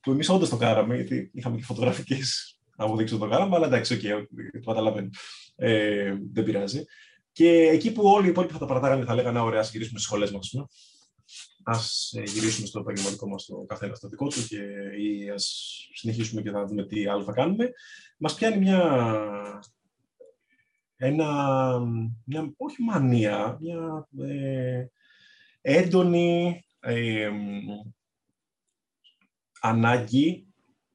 Που εμείς όντως το κάναμε, γιατί είχαμε και φωτογραφικές αποδείξει το κάναμε, αλλά εντάξει, okay, το καταλαβαίνω. Ε, δεν πειράζει. Και εκεί που όλοι οι υπόλοιποι θα το παρατάγανε, θα λέγανε: Ωραία, ας γυρίσουμε στις σχολές μας. Α ε, γυρίσουμε στο επαγγελματικό μας το καθένα στο δικό του και ή ας συνεχίσουμε και θα δούμε τι άλλο θα κάνουμε. Μας πιάνει μια. Ένα, μια, όχι μανία, μια ε, έντονη ε, ανάγκη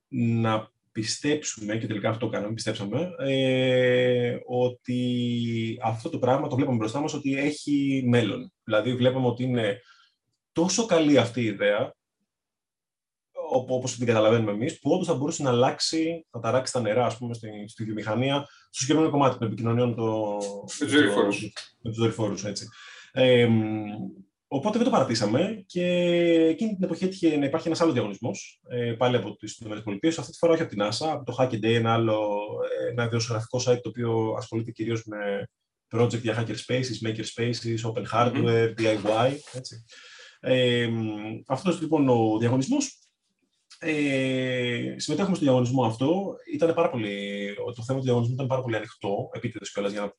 να πιστέψουμε, και τελικά αυτό το κάναμε, πιστέψαμε, ε, ότι αυτό το πράγμα το βλέπαμε μπροστά μας ότι έχει μέλλον. Δηλαδή βλέπαμε ότι είναι τόσο καλή αυτή η ιδέα, όπως την καταλαβαίνουμε εμείς, που όντως θα μπορούσε να αλλάξει, να ταράξει τα νερά, ας πούμε, στη, στη βιομηχανία, στο συγκεκριμένο κομμάτι των επικοινωνιών το, με τους δορυφόρους. έτσι. Ε, Οπότε δεν το παρατήσαμε και εκείνη την εποχή έτυχε να υπάρχει ένας άλλος διαγωνισμός, ε, πάλι από τις ΗΠΑ, αυτή τη φορά όχι από την NASA, από το Hackaday, ένα άλλο ένα δημοσιογραφικό site το οποίο ασχολείται κυρίως με project για hacker spaces, maker spaces, open hardware, DIY. Έτσι. Ε, αυτός λοιπόν ο διαγωνισμός ε, συμμετέχουμε στο διαγωνισμό αυτό. Ήταν πάρα πολύ, το θέμα του διαγωνισμού ήταν πάρα πολύ ανοιχτό, επίτηδες κιόλας για να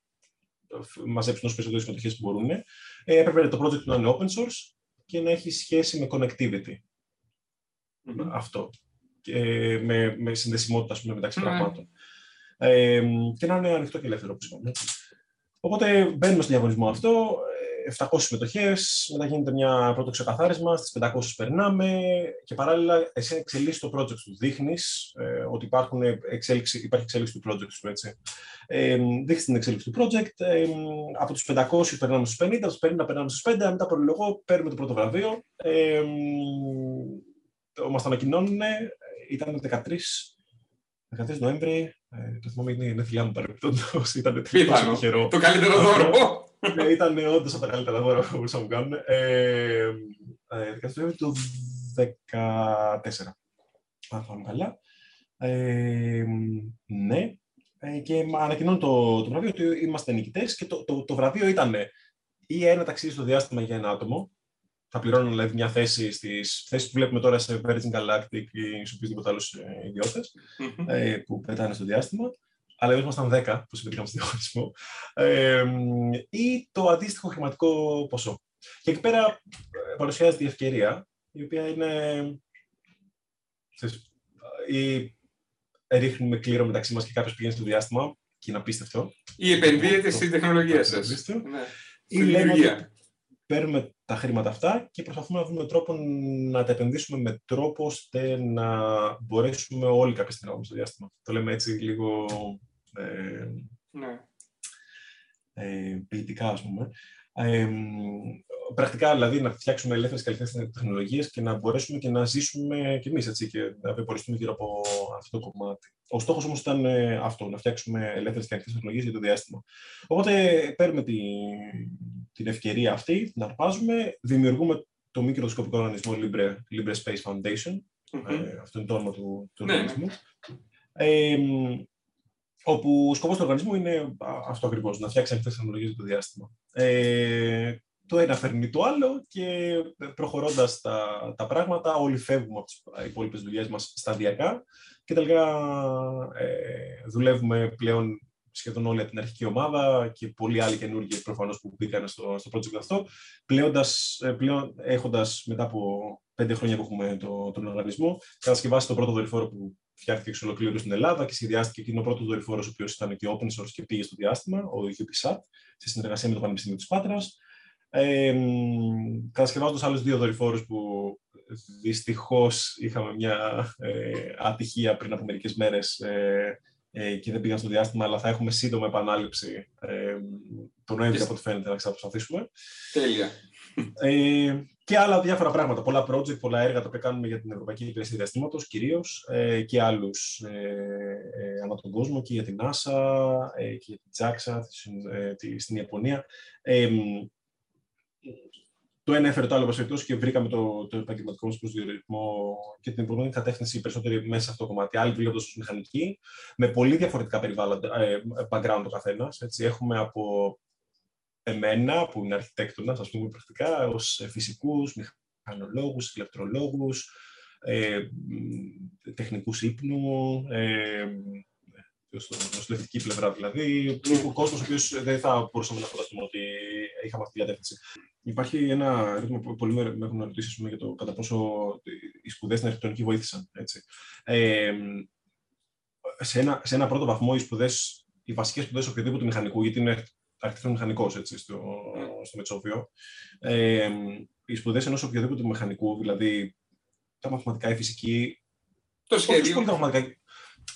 μαζέψουν όσο περισσότερες συμμετοχές που μπορούν. Ε, έπρεπε το project να είναι open source και να έχει σχέση με connectivity. Αυτό. Και με, με συνδεσιμότητα πούμε, μεταξύ mm πραγμάτων. Ε, και να είναι ανοιχτό και ελεύθερο, όπως Οπότε μπαίνουμε στο διαγωνισμό αυτό. 700 συμμετοχές, μετά γίνεται μια πρώτο ξεκαθάρισμα, στις 500 περνάμε και παράλληλα εσύ εξελίσσεις το project σου. Δείχνεις ε, ότι υπάρχουν εξέλιξη, υπάρχει εξέλιξη του project σου. Έτσι. Ε, δείχνεις την εξέλιξη του project. Ε, από τους 500 περνάμε στους 50, από τους 50 περνάμε στους 5, μετά προλογώ, παίρνουμε το πρώτο βραβείο. Ε, Μας το ανακοινώνουν, ήταν 13 13 Νοέμβρη, ε, το θυμάμαι είναι η νεθλιά μου παρεμπιπτόντως, ήταν τυχερό. Το καλύτερο δώρο. Ναι, ήταν όντως από τα καλύτερα δώρα που μπορούσαμε να κάνουμε. Ε, ε, το 2014. Αν θυμάμαι καλά. Ε, ναι. Ε, και ανακοινώνω το, το βραβείο ότι είμαστε νικητές και το, το, το βραβείο ήταν ή ένα ταξίδι στο διάστημα για ένα άτομο. Θα πληρώνω δηλαδή μια θέση στις θέσει που βλέπουμε τώρα σε Virgin Galactic ή σε οποιοδήποτε άλλου ιδιώτες ε, που πετάνε στο διάστημα αλλά εμείς ήμασταν 10 που συμμετείχαμε στο διαγωνισμό, ε, ή το αντίστοιχο χρηματικό ποσό. Και εκεί πέρα ε, παρουσιάζεται η ευκαιρία, η οποία είναι. Ξέρεις, ή ρίχνουμε κλήρο μεταξύ μας και κάποιος πηγαίνει στο διάστημα και είναι απίστευτο. Ή επενδύεται στην τεχνολογία σας. Ναι. Ή λέμε ότι παίρνουμε τα χρήματα αυτά και προσπαθούμε να βρούμε τρόπο να τα επενδύσουμε με τρόπο ώστε να μπορέσουμε όλοι κάποια στιγμή στο διάστημα. Το λέμε έτσι λίγο ε, ναι. ε, ποιητικά, ας πούμε. Ε, πρακτικά, δηλαδή, να φτιάξουμε ελεύθερες καλλιτέχνε τεχνολογίες και να μπορέσουμε και να ζήσουμε κι εμείς και να βιοποριστούμε γύρω από αυτό το κομμάτι. Ο στόχος όμως ήταν ε, αυτό, να φτιάξουμε ελεύθερες καλλιτέχνε τεχνολογίες για το διάστημα. Οπότε παίρνουμε τη, την ευκαιρία αυτή, να αρπάζουμε, δημιουργούμε το μη κερδοσκοπικό οργανισμό Libre, Libre Space Foundation. Mm-hmm. Ε, αυτό είναι το όνομα του, του ναι. οργανισμού. Ε, όπου ο σκοπός του οργανισμού είναι αυτό ακριβώς, να φτιάξει ανοιχτές τεχνολογίες το διάστημα. Ε, το ένα φέρνει το άλλο και προχωρώντας τα, τα πράγματα όλοι φεύγουμε από τις υπόλοιπες δουλειές μας σταδιακά και τελικά ε, δουλεύουμε πλέον σχεδόν όλη την αρχική ομάδα και πολλοί άλλοι καινούργιοι προφανώς που μπήκαν στο, στο project αυτό, πλέοντας, ε, πλέον έχοντας μετά από πέντε χρόνια που έχουμε το, τον οργανισμό, κατασκευάσει το πρώτο δορυφόρο που φτιάχτηκε εξ ολοκλήρου στην Ελλάδα και σχεδιάστηκε και είναι ο πρώτος δορυφόρος, ο οποίος ήταν και open source και πήγε στο διάστημα, ο UPSAT, σε συνεργασία με το Πανεπιστήμιο της Πάτρας. Ε, Κατασκευάζοντας άλλους δύο δορυφόρους που δυστυχώς είχαμε μια ε, ατυχία πριν από μερικές μέρες ε, ε, και δεν πήγαν στο διάστημα, αλλά θα έχουμε σύντομα επανάληψη ε, τον Νοέμβριο από ό,τι φαίνεται να ξαναπροσπαθήσουμε. Τέλεια. Ε, και άλλα διάφορα πράγματα. Πολλά project, πολλά έργα τα οποία κάνουμε για την Ευρωπαϊκή Υπηρεσία Διαστήματος κυρίως ε, και άλλους ε, ε, ανά τον κόσμο και για την NASA ε, και για την JAXA ε, στην Ιαπωνία. Ε, το ένα έφερε το άλλο περιπτώσει και βρήκαμε το, το επαγγελματικό μας προσδιορισμό και την επόμενη κατεύθυνση περισσότερη μέσα σε αυτό το κομμάτι. Άλλοι δουλεύοντας ως μηχανικοί, με πολύ διαφορετικά περιβάλλοντα, ε, background ο καθένας. Έχουμε από εμένα, που είναι αρχιτέκτονας, ας πούμε πρακτικά, ως φυσικούς, μηχανολόγους, ηλεκτρολόγους, ε, τεχνικούς ύπνου, ε, στην νοσηλευτική πλευρά δηλαδή, ο κόσμος ο οποίος δεν θα μπορούσαμε να φανταστούμε ότι είχαμε αυτή τη διατεύθυνση. Υπάρχει ένα ερώτημα που πολλοί με έχουν ρωτήσει για το κατά πόσο οι σπουδές στην αρχιτεκτονική βοήθησαν. Έτσι. Ε, σε, ένα, σε ένα πρώτο βαθμό, οι σπουδές, οι βασικές σπουδές οποιοδήποτε μηχανικού, γιατί είναι αρχιτεκτονικό μηχανικό στο, στο Μετσόβιο, ε, οι σπουδές ενός οποιοδήποτε μηχανικού, δηλαδή τα μαθηματικά, η φυσική. Το σχέδιο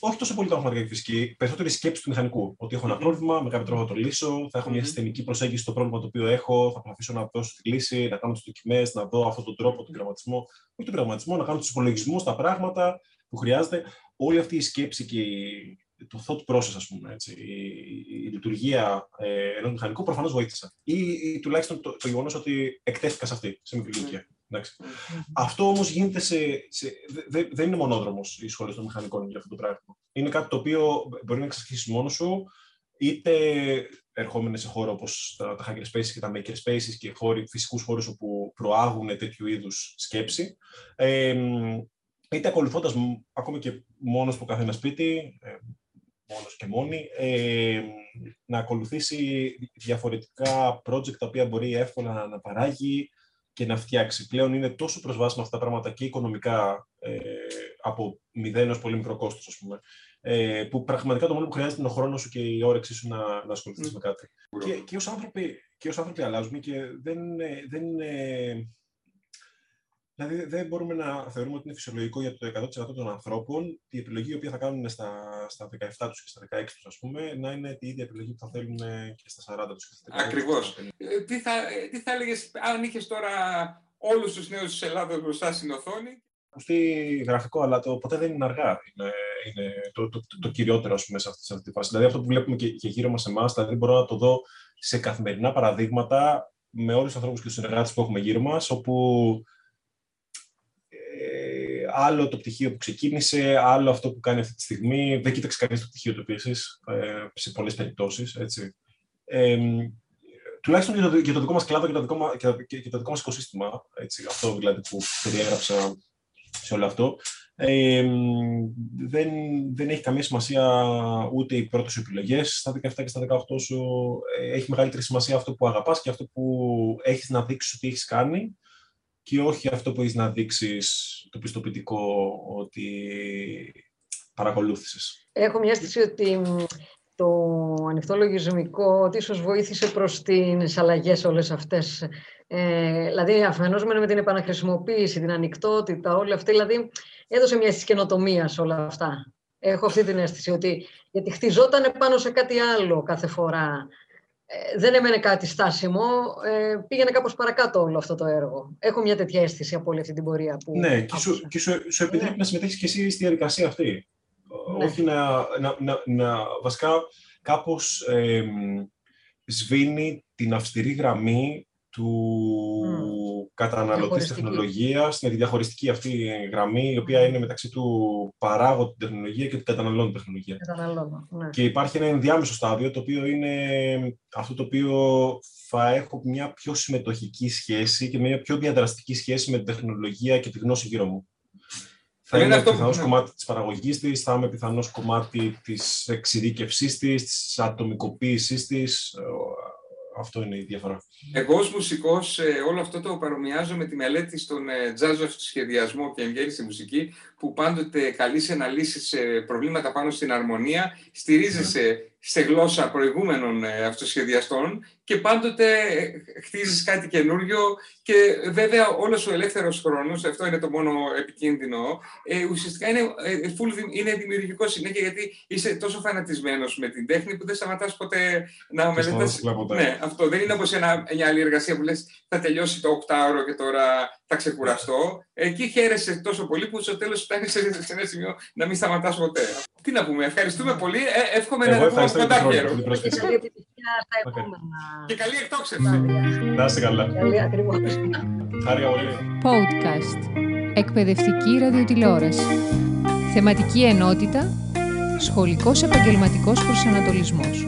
όχι τόσο πολύ τα μαθηματικά και φυσική, περισσότερη σκέψη του μηχανικού. Ότι έχω ένα πρόβλημα, με κάποιο τρόπο θα το λύσω, θα έχω μια συστημική προσέγγιση στο πρόβλημα το οποίο έχω, θα προσπαθήσω να δώσω τη λύση, να κάνω τις δοκιμές, να δω αυτόν τον τρόπο, τον γραμματισμό, όχι τον γραμματισμό, να κάνω τους υπολογισμούς, τα πράγματα που χρειάζεται. Όλη αυτή η σκέψη και το thought process, ας πούμε, έτσι, η, η λειτουργία ε, ενός μηχανικού προφανώς βοήθησε. Ή, ή τουλάχιστον το, το γεγονός ότι εκτέθηκα σε αυτή, σε μικρή ηλικία. Αυτό όμως γίνεται σε. σε δε, δεν είναι μονόδρομος οι σχολέ των μηχανικών για αυτό το πράγμα. Είναι κάτι το οποίο μπορεί να εξασφαλίσει μόνος σου, είτε ερχόμενοι σε χώρο όπως τα, τα hackerspaces και τα makerspaces και χώροι, φυσικούς χώρους όπου προάγουν τέτοιου είδους σκέψη, ε, είτε ακολουθώντας ακόμα και μόνος που καθένα σπίτι, ε, μόνος και μόνη, ε, να ακολουθήσει διαφορετικά project τα οποία μπορεί εύκολα να παράγει, και να φτιάξει. Πλέον είναι τόσο προσβάσιμα αυτά τα πράγματα και οικονομικά ε, από μηδέν ως πολύ μικρό κόστος, ας πούμε, ε, που πραγματικά το μόνο που χρειάζεται είναι ο χρόνος σου και η όρεξή σου να, να ασχοληθείς με κάτι. Και, και, ως άνθρωποι, και ως άνθρωποι αλλάζουμε και δεν, δεν είναι Δηλαδή, δεν μπορούμε να θεωρούμε ότι είναι φυσιολογικό για το 100% των ανθρώπων η επιλογή η οποία θα κάνουν στα, στα 17 τους και στα 16 τους, ας πούμε, να είναι τη ίδια επιλογή που θα θέλουν και στα 40 τους και στα 50 Ακριβώς. Ε, τι θα, ε, τι θα έλεγες αν είχες τώρα όλους τους νέους της Ελλάδα μπροστά στην οθόνη; Ακουστεί γραφικό, αλλά το ποτέ δεν είναι αργά. Είναι, είναι το, το, το, το, κυριότερο πούμε, σε, αυτή, σε αυτή τη φάση. Δηλαδή, αυτό που βλέπουμε και, και γύρω μας εμάς, δηλαδή μπορώ να το δω σε καθημερινά παραδείγματα με όλους τους ανθρώπους και τους συνεργάτες που έχουμε γύρω μας, όπου άλλο το πτυχίο που ξεκίνησε, άλλο αυτό που κάνει αυτή τη στιγμή. Δεν κοίταξε κανείς το πτυχίο του επίση, ε, σε πολλές περιπτώσεις. Ε, τουλάχιστον για το, για το δικό μας κλάδο και το δικό, μα, και το δικό μας οικοσύστημα, έτσι, αυτό δηλαδή που περιέγραψα σε όλο αυτό, ε, δεν, δεν έχει καμία σημασία ούτε οι πρώτες επιλογές στα 17 και στα 18 σου. Έχει μεγαλύτερη σημασία αυτό που αγαπάς και αυτό που έχεις να δείξεις ότι έχεις κάνει και όχι αυτό που έχεις να δείξεις το πιστοποιητικό ότι παρακολούθησες. Έχω μια αίσθηση ότι το ανοιχτό λογισμικό ότι ίσως βοήθησε προς τις αλλαγές όλες αυτές. Ε, δηλαδή αφενός με την επαναχρησιμοποίηση, την ανοιχτότητα, όλα αυτά, δηλαδή έδωσε μια αίσθηση καινοτομίας όλα αυτά. Έχω αυτή την αίσθηση ότι γιατί χτιζόταν πάνω σε κάτι άλλο κάθε φορά. Ε, δεν έμενε κάτι στάσιμο, ε, πήγαινε κάπως παρακάτω όλο αυτό το έργο. Έχω μια τέτοια αίσθηση από όλη αυτή την πορεία που Ναι, και σου, και σου, σου επιτρέπει ναι. να συμμετέχεις και εσύ στη διαδικασία αυτή. Ναι. Όχι να, να, να, να, βασικά κάπως ε, σβήνει την αυστηρή γραμμή του mm. καταναλωτής τεχνολογίας, είναι τη διαχωριστική αυτή γραμμή, η οποία είναι μεταξύ του παράγω την τεχνολογία και του καταναλώνω την τεχνολογία. ναι. Και υπάρχει ένα ενδιάμεσο στάδιο, το οποίο είναι αυτό το οποίο θα έχω μια πιο συμμετοχική σχέση και μια πιο διαδραστική σχέση με την τεχνολογία και τη γνώση γύρω μου. Θα είμαι πιθανός κομμάτι της παραγωγής της, θα είμαι πιθανός κομμάτι της εξειδίκευσής της, της ατομικοποίησής της, αυτό είναι η διαφορά. Εγώ ως μουσικός ε, όλο αυτό το παρομοιάζω με τη μελέτη στον ε, jazz σχεδιασμό και εν γέννη στη μουσική που πάντοτε καλείσαι να λύσεις προβλήματα πάνω στην αρμονία, στηρίζεσαι σε γλώσσα προηγούμενων ε, αυτοσχεδιαστών και πάντοτε χτίζεις κάτι καινούριο και βέβαια όλος ο ελεύθερος χρόνος, αυτό είναι το μόνο επικίνδυνο, ε, ουσιαστικά είναι, ε, full, είναι δημιουργικό συνέχεια γιατί είσαι τόσο φανατισμένος με την τέχνη που δεν σταματάς ποτέ να μελετάς. Ναι, αυτό δεν είναι όπως ένα, μια άλλη εργασία που λες θα τελειώσει το οκτάωρο και τώρα θα ξεκουραστώ. Εκεί χαίρεσαι τόσο πολύ που στο τέλος φτάνεις σε, σε ένα σημείο να μην σταματάς ποτέ. Τι να πούμε, ευχαριστούμε πολύ. Ε, εύχομαι να έχουμε κοντά χαίρο. Καλή επιτυχία στα επόμενα. Και καλή εκτόξευση. Να είστε καλά. Καλή ακριβώς. Χάρηκα πολύ. Podcast. Εκπαιδευτική ραδιοτηλεόραση. Θεματική ενότητα. Σχολικός επαγγελματικός προσανατολισμός.